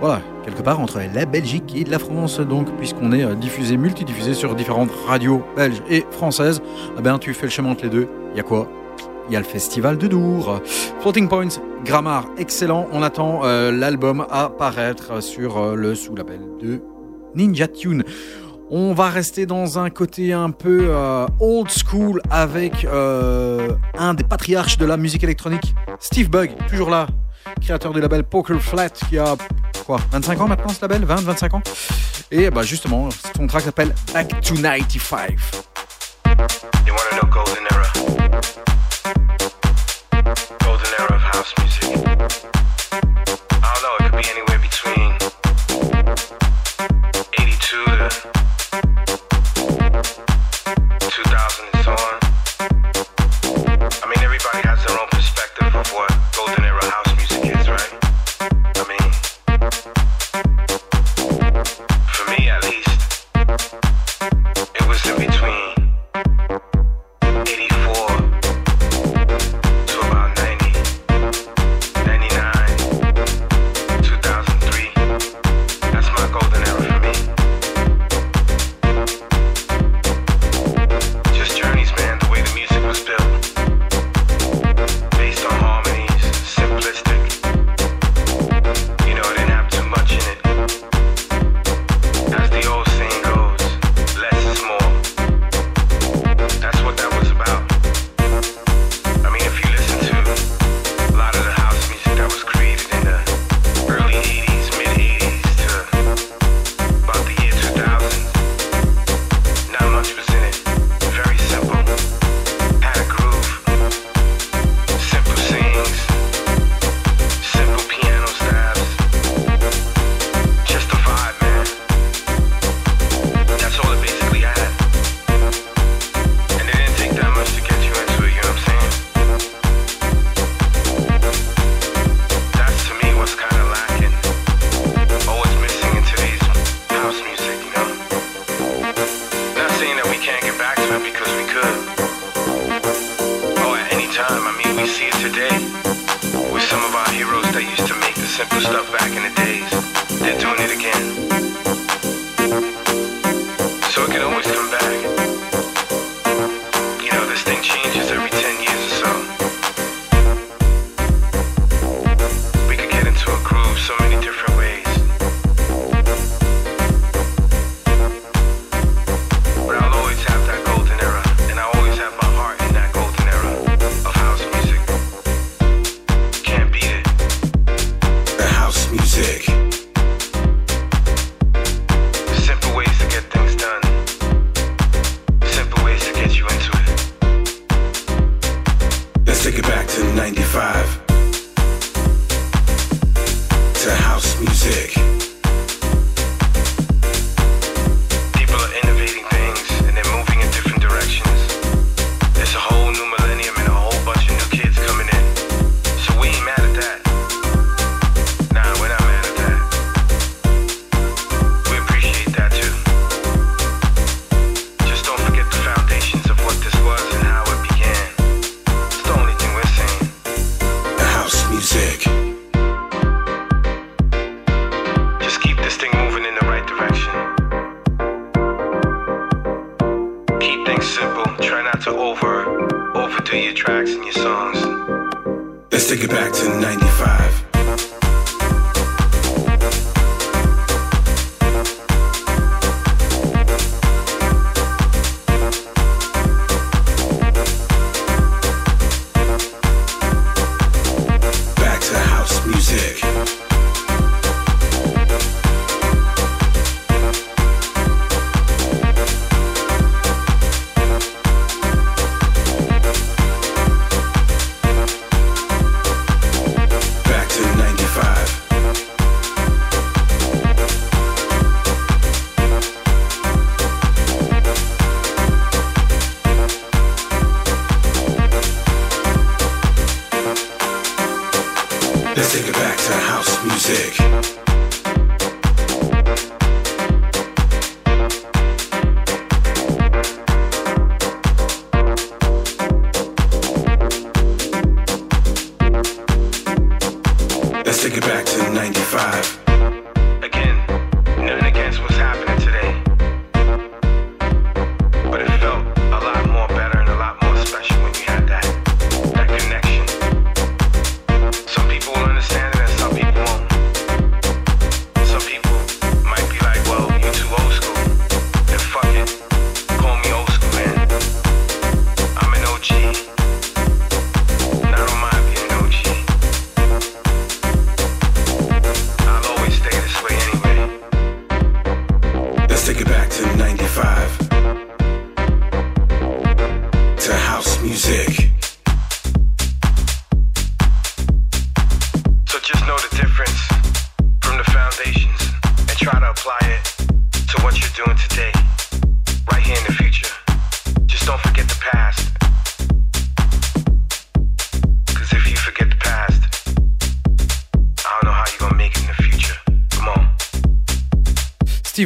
Voilà, quelque part entre la Belgique et la France donc puisqu'on est diffusé, multidiffusé sur différentes radios belges et françaises. Eh ben, tu fais le chemin entre les deux, il y a quoi? Il y a le festival de Dour. Floating Points, Grammar, excellent. On attend l'album à paraître sur le sous-label de Ninja Tune. On va rester dans un côté un peu euh, old school avec euh, un des patriarches de la musique électronique, Steve Bug, toujours là, créateur du label Poker Flat qui a quoi 25 ans maintenant ce label? 20 25 ans? Et bah justement son track s'appelle Back to 95 you wanna know golden era? Golden era of house music.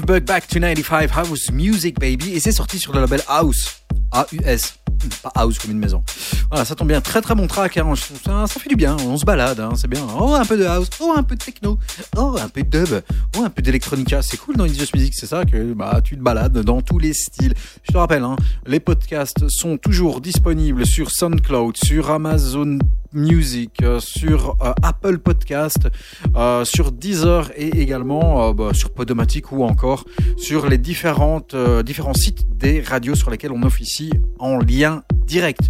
Buck Back to 95 House Music Baby. Et c'est sorti sur le label House. A-U-S pas House comme une maison. Voilà ça tombe bien. Très très bon track hein. Ça, ça fait du bien. On se balade hein, c'est bien. Oh un peu de house. Oh un peu de techno. Oh un peu de dub. Oh un peu d'électronica. C'est cool dans Just Music c'est ça que bah, tu te balades dans tous les styles. Je te rappelle hein, les podcasts sont toujours disponibles sur SoundCloud sur Amazon Music, euh, sur euh, Apple Podcast, euh, sur Deezer et également bah, sur Podomatic ou encore sur les différentes, différents sites des radios sur lesquels on officie en lien direct.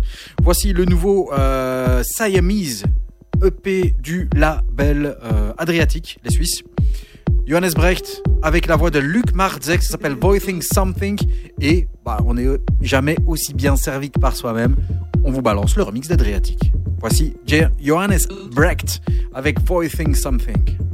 Voici le nouveau Siamese EP du label Adriatique, les Suisses. Johannes Brecht avec la voix de Luc Marzek, ça s'appelle Voicing Something et bah, on n'est jamais aussi bien servi que par soi-même. On vous balance le remix d'Adriatique. Voici J- Johannes Brecht avec Voicing Something.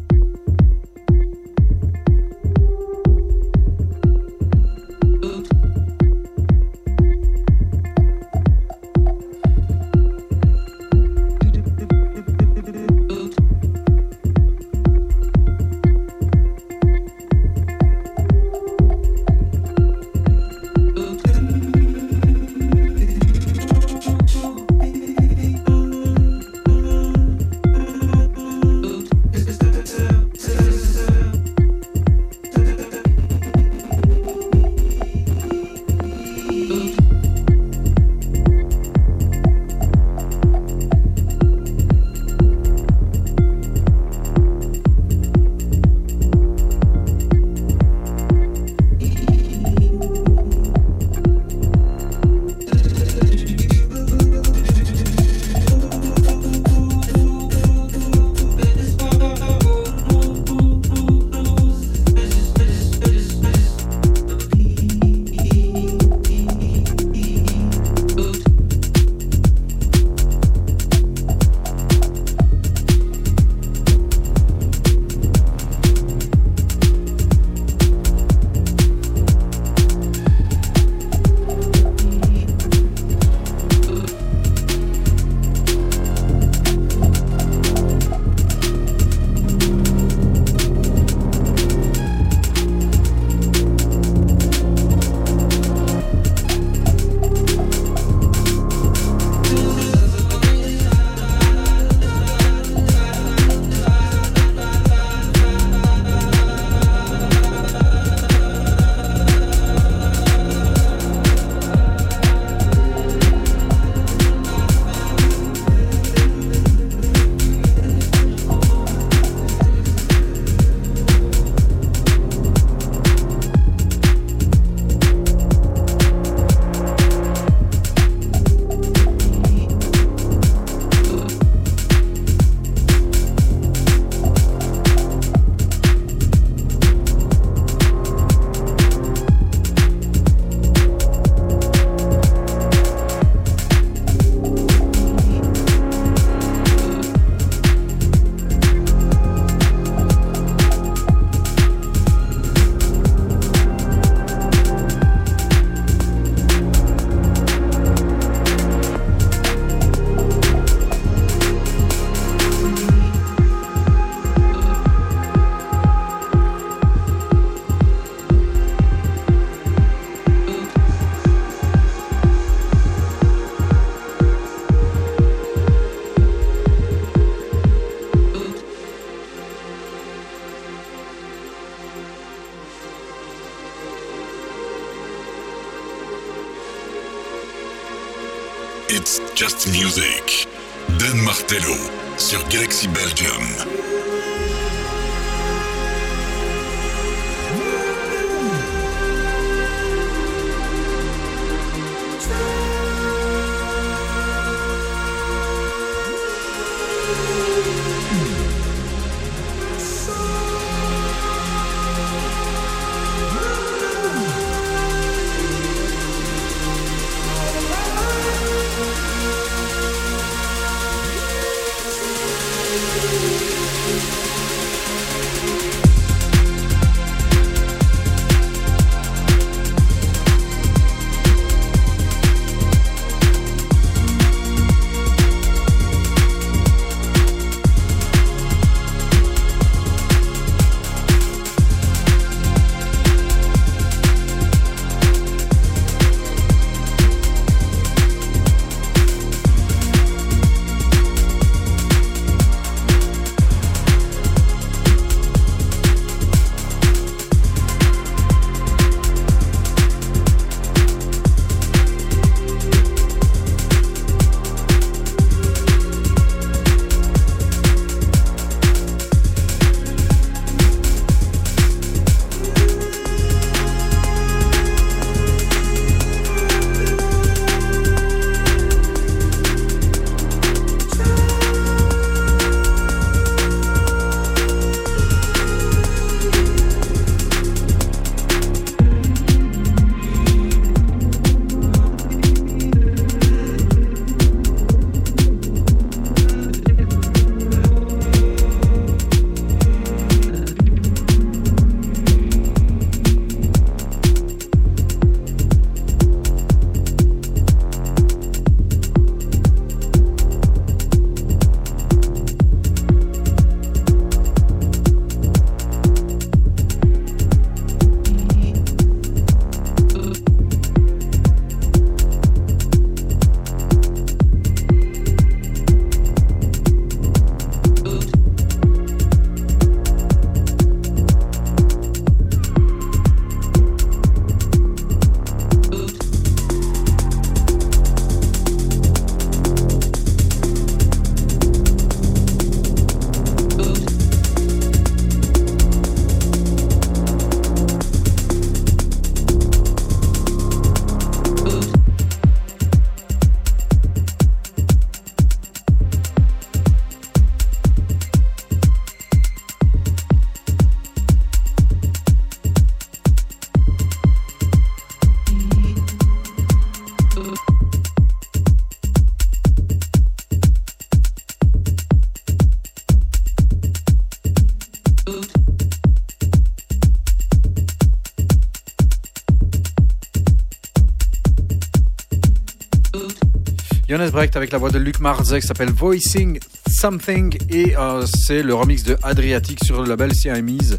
Avec la voix de Luc Marzek s'appelle Voicing Something et euh, c'est le remix de Adriatic sur le label CMEs.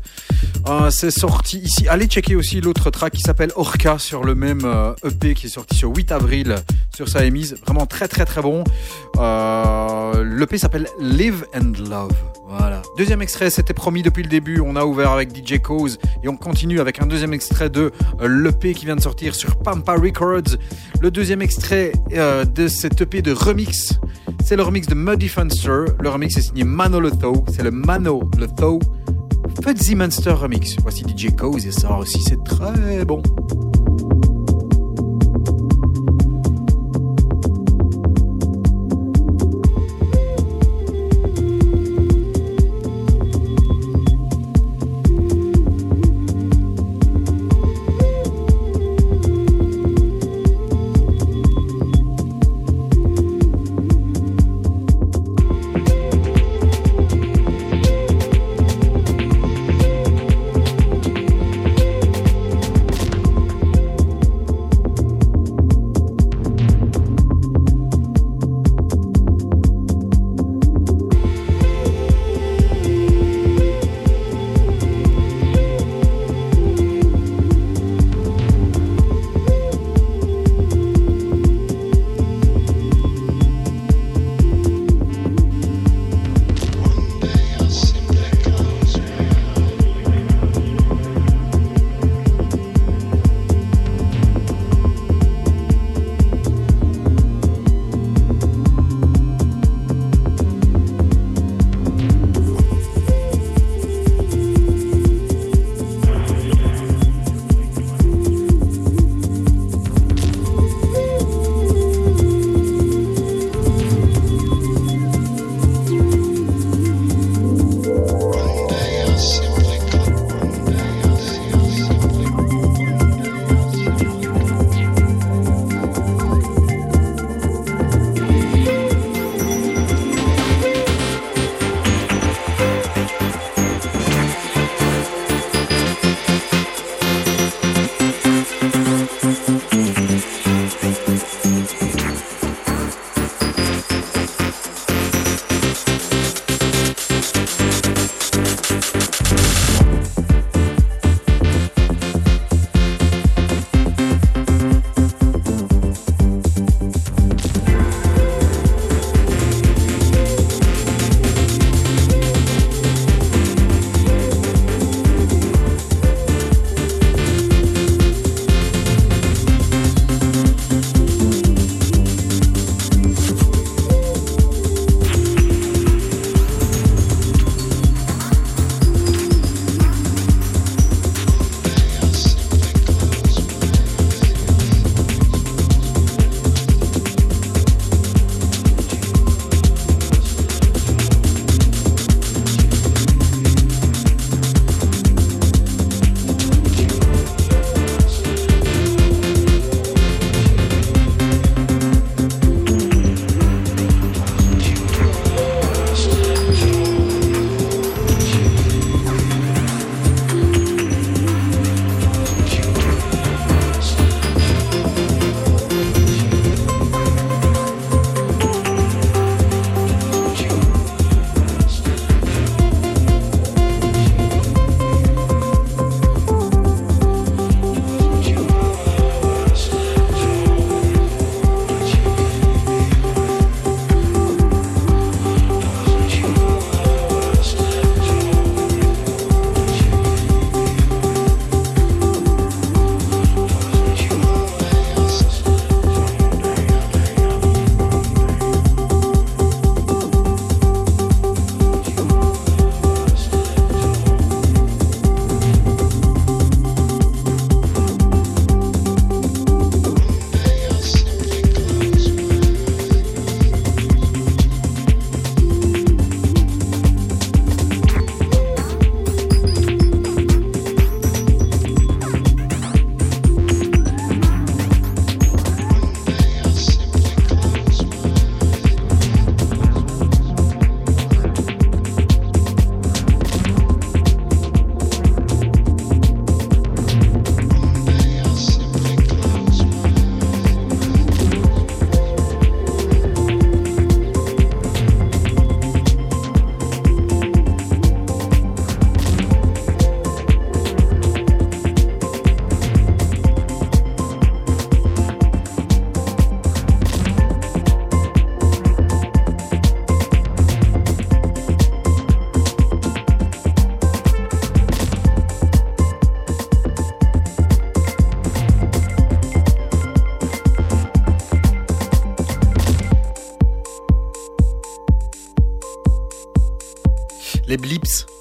Euh, c'est sorti ici. Allez checker aussi l'autre track qui s'appelle Orca sur le même euh, EP qui est sorti sur 8 avril sur Siamese. Vraiment très très très bon. Euh, L'EP s'appelle Live and Love. Voilà. Deuxième extrait, c'était promis depuis le début. On a ouvert avec DJ Cause et on continue avec un deuxième extrait de l'EP qui vient de sortir sur Pampa Records. Le deuxième extrait euh, de cet EP de remix, c'est le remix de Muddy Funster. Le remix est signé Mano Letho. C'est le Mano Letho Fuzzy Monster Remix. Voici DJ Cause et ça aussi, c'est très bon.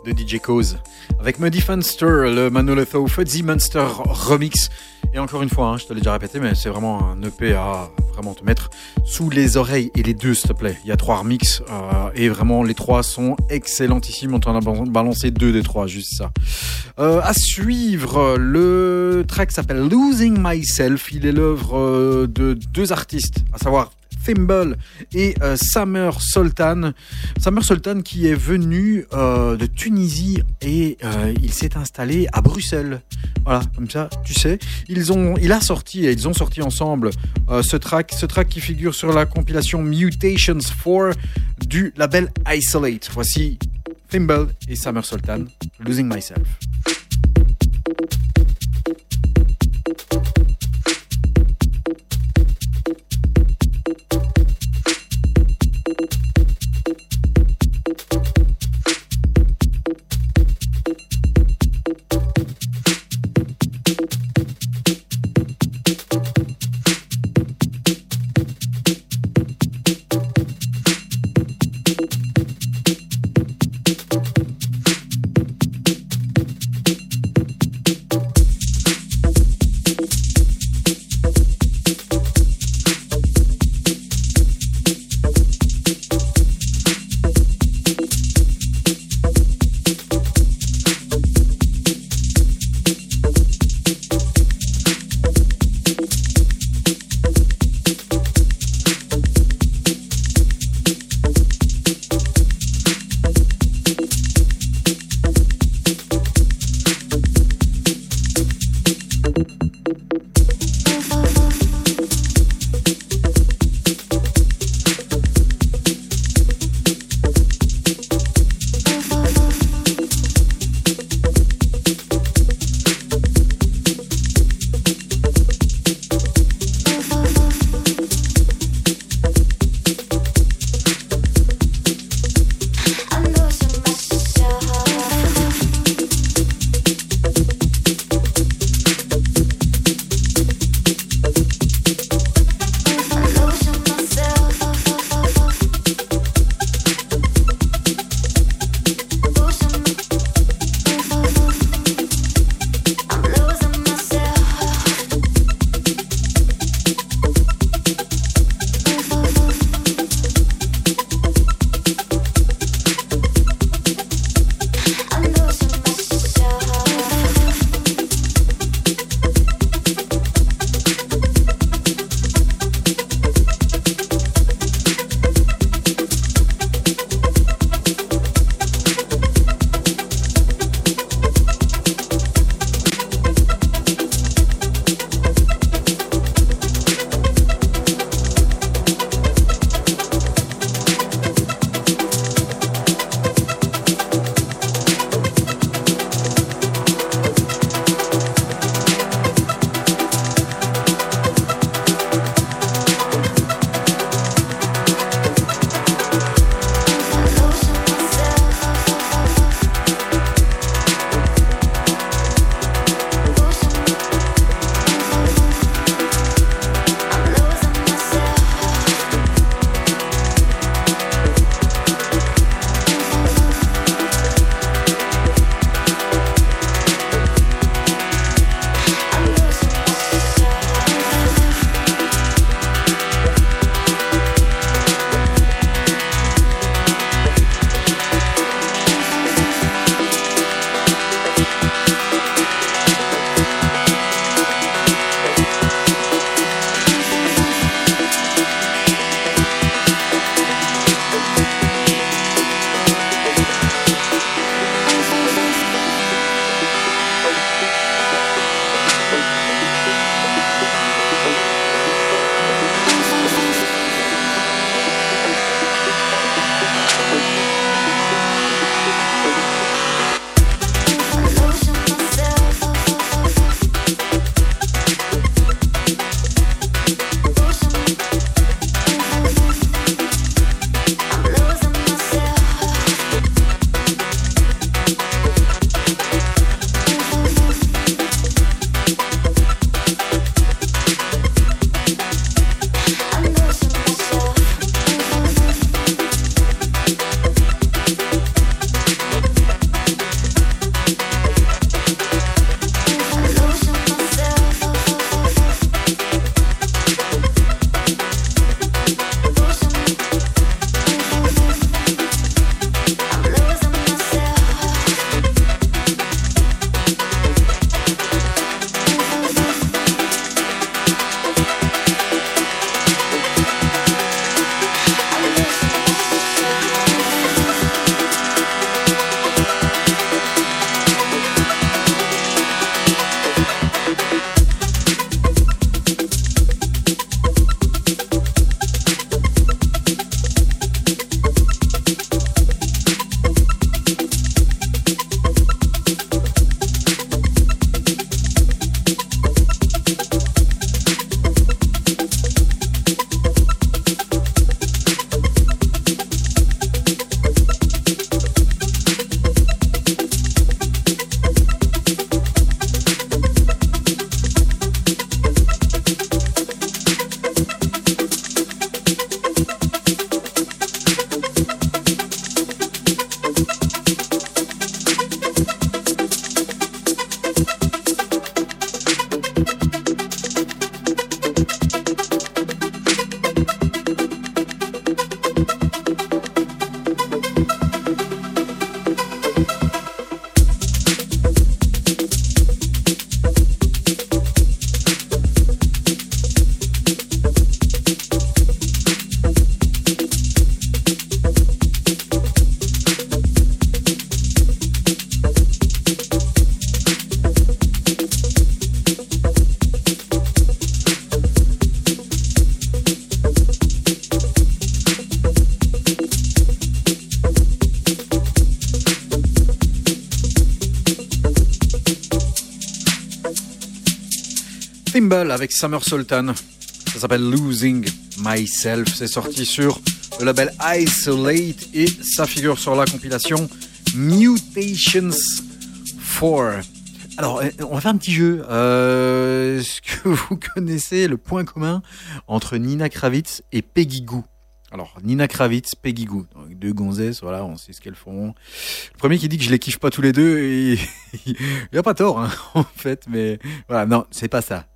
De DJ Cause avec Muddy Funster, le Manolitho Fuzzy Monster remix. Et encore une fois, hein, je te l'ai déjà répété, mais c'est vraiment un EP à vraiment te mettre sous les oreilles et les deux, s'il te plaît. Il y a trois remix euh, et vraiment les trois sont excellentissimes. On t'en a balancé deux des trois, juste ça. Euh, à suivre, le track s'appelle Losing Myself. Il est l'œuvre euh, de deux artistes, à savoir Thimble et euh, Samer Sultan. Samer Sultan qui est venu euh, de Tunisie et euh, il s'est installé à Bruxelles. Voilà, comme ça, tu sais. Ils ont, il a sorti et ils ont sorti ensemble euh, ce track, ce track qui figure sur la compilation Mutations 4 du label Isolate. Voici Thimble et Samer Sultan, Losing Myself. Avec Summer Sultan. Ça s'appelle Losing Myself. C'est sorti sur le label Isolate et ça figure sur la compilation Mutations 4. Alors, euh, on va faire un petit jeu. Euh, Est-ce que vous connaissez le point commun entre Nina Kravitz et Peggy Goo alors, Nina Kravitz, Peggy Goo. Deux gonzesses, voilà, on sait ce qu'elles font. Le premier qui dit que je les kiffe pas tous les deux, et il a pas tort, hein, en fait, mais voilà, non, c'est pas ça.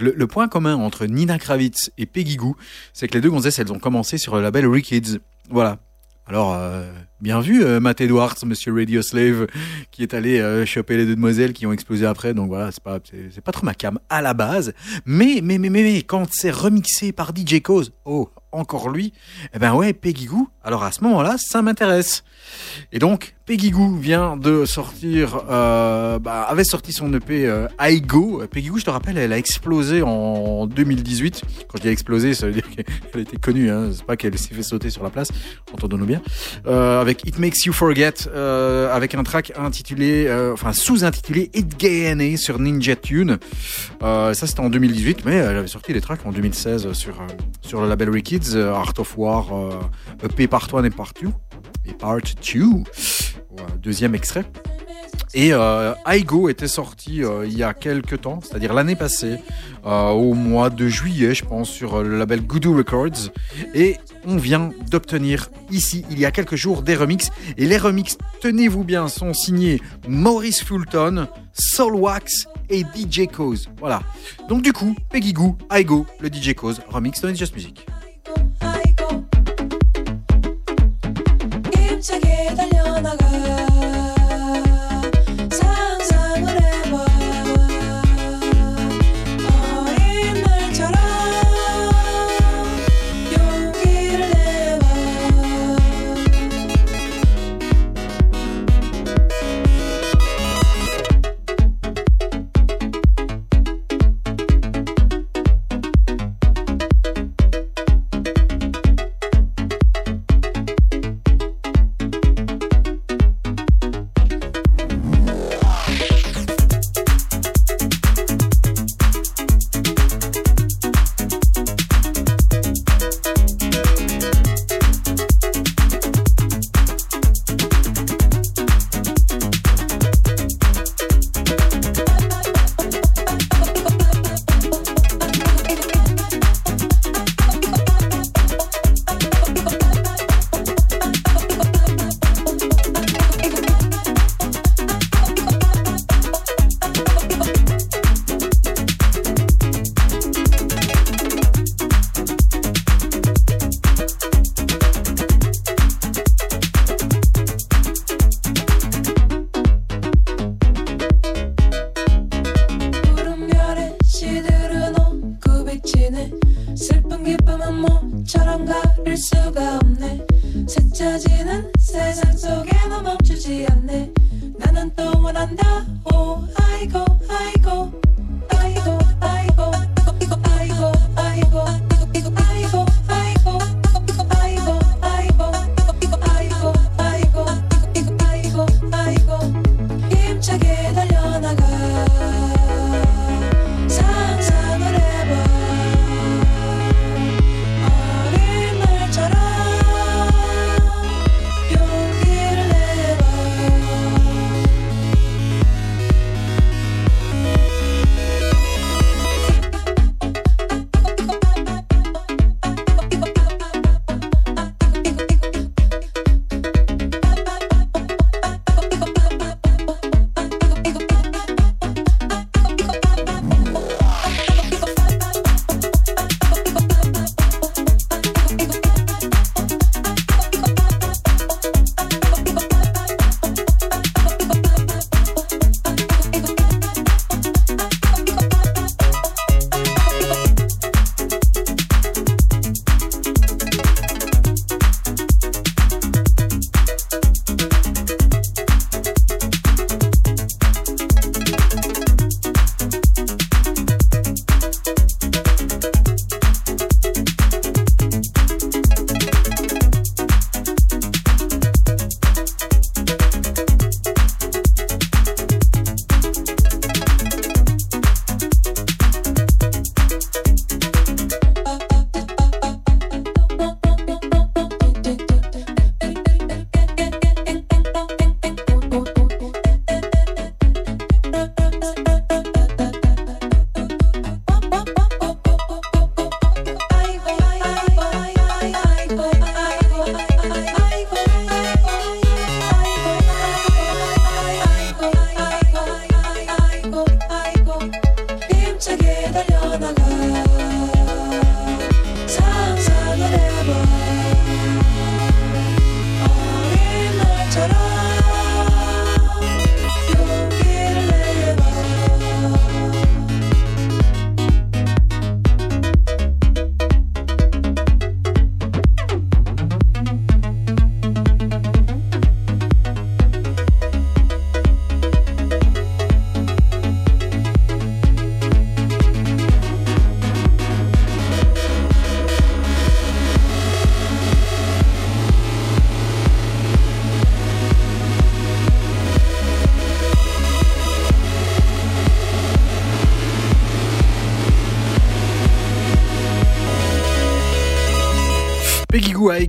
Le, point commun entre Nina Kravitz et Peggy Goo, c'est que les deux gonzesses, elles ont commencé sur le label Rikids. Voilà. Alors, euh, bien vu, euh, Matt Edwards, Monsieur Radio Slave, qui est allé euh, choper les deux demoiselles qui ont explosé après. Donc voilà, c'est pas, pas trop ma cam à la base. Mais, mais, mais, mais, mais, quand c'est remixé par DJ Cause, oh, encore lui, eh ben ouais, Peggy Goo. Alors à ce moment-là, ça m'intéresse. Et donc, Peggy Goo vient de sortir, euh, bah, avait sorti son EP euh, I Go. Peggy Goo, je te rappelle, elle a explosé en 2018. Quand je dis explosé, ça veut dire qu'elle était connue. Hein. C'est pas qu'elle s'est fait sauter sur la place. Entendons-nous bien. Euh, avec It Makes You Forget, euh, avec un track intitulé, enfin sous-intitulé It Gay sur Ninja Tune. Ça c'était en 2018, mais elle avait sorti des tracks en 2016 sur sur le label Rikids, euh, Art of War, EP Part 1 et Part 2 et Part 2. Voilà, deuxième extrait. Et euh, Aigo était sorti euh, il y a quelques temps, c'est-à-dire l'année passée, euh, au mois de juillet, je pense, sur euh, le label Goodoo Records. Et on vient d'obtenir ici, il y a quelques jours, des remixes. Et les remixes, tenez-vous bien, sont signés Maurice Fulton, Soulwax et DJ Cause. Voilà. Donc du coup, Peggy Goo, Aigo, le DJ Cause, remix de Just Music.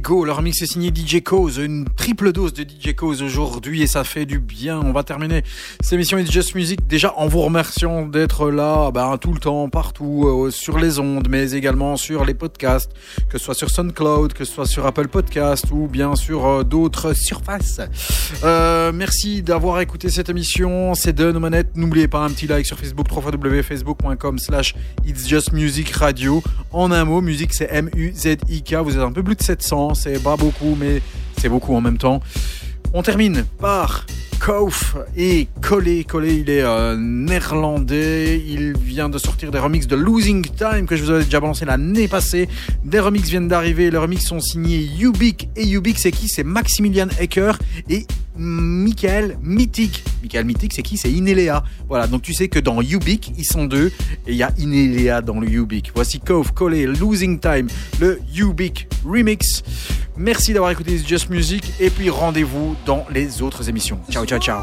Leur mix est signé DJ Cause, une triple dose de DJ Cause aujourd'hui et ça fait du bien. On va terminer cette émission It's Just Music déjà en vous remerciant d'être là ben, tout le temps, partout, euh, sur les ondes, mais également sur les podcasts, que ce soit sur SoundCloud, que ce soit sur Apple Podcast ou bien sur euh, d'autres surfaces. Euh, merci d'avoir écouté cette émission, c'est de nos manettes. N'oubliez pas un petit like sur Facebook, www.facebook.com slash It's Just Music Radio. En un mot, musique c'est M-U-Z-I-K, vous êtes un peu plus de 700, c'est pas beaucoup, mais c'est beaucoup en même temps. On termine par Kauf et Collé. Collé, il est euh, néerlandais. Il vient de sortir des remixes de Losing Time que je vous avais déjà balancé l'année passée. Des remixes viennent d'arriver. Les remixes sont signés Ubik. Et Ubik, c'est qui? C'est Maximilian Ecker et Michael Mythic. Michael Mythic, c'est qui? C'est Ineléa. Voilà, donc tu sais que dans Ubik, ils sont deux. Et il y a Ineléa dans le Ubik. Voici Kauf, Collé, Losing Time, le Ubik remix. Merci d'avoir écouté Just Music. Et puis rendez-vous dans les autres émissions. Ciao, ciao, ciao.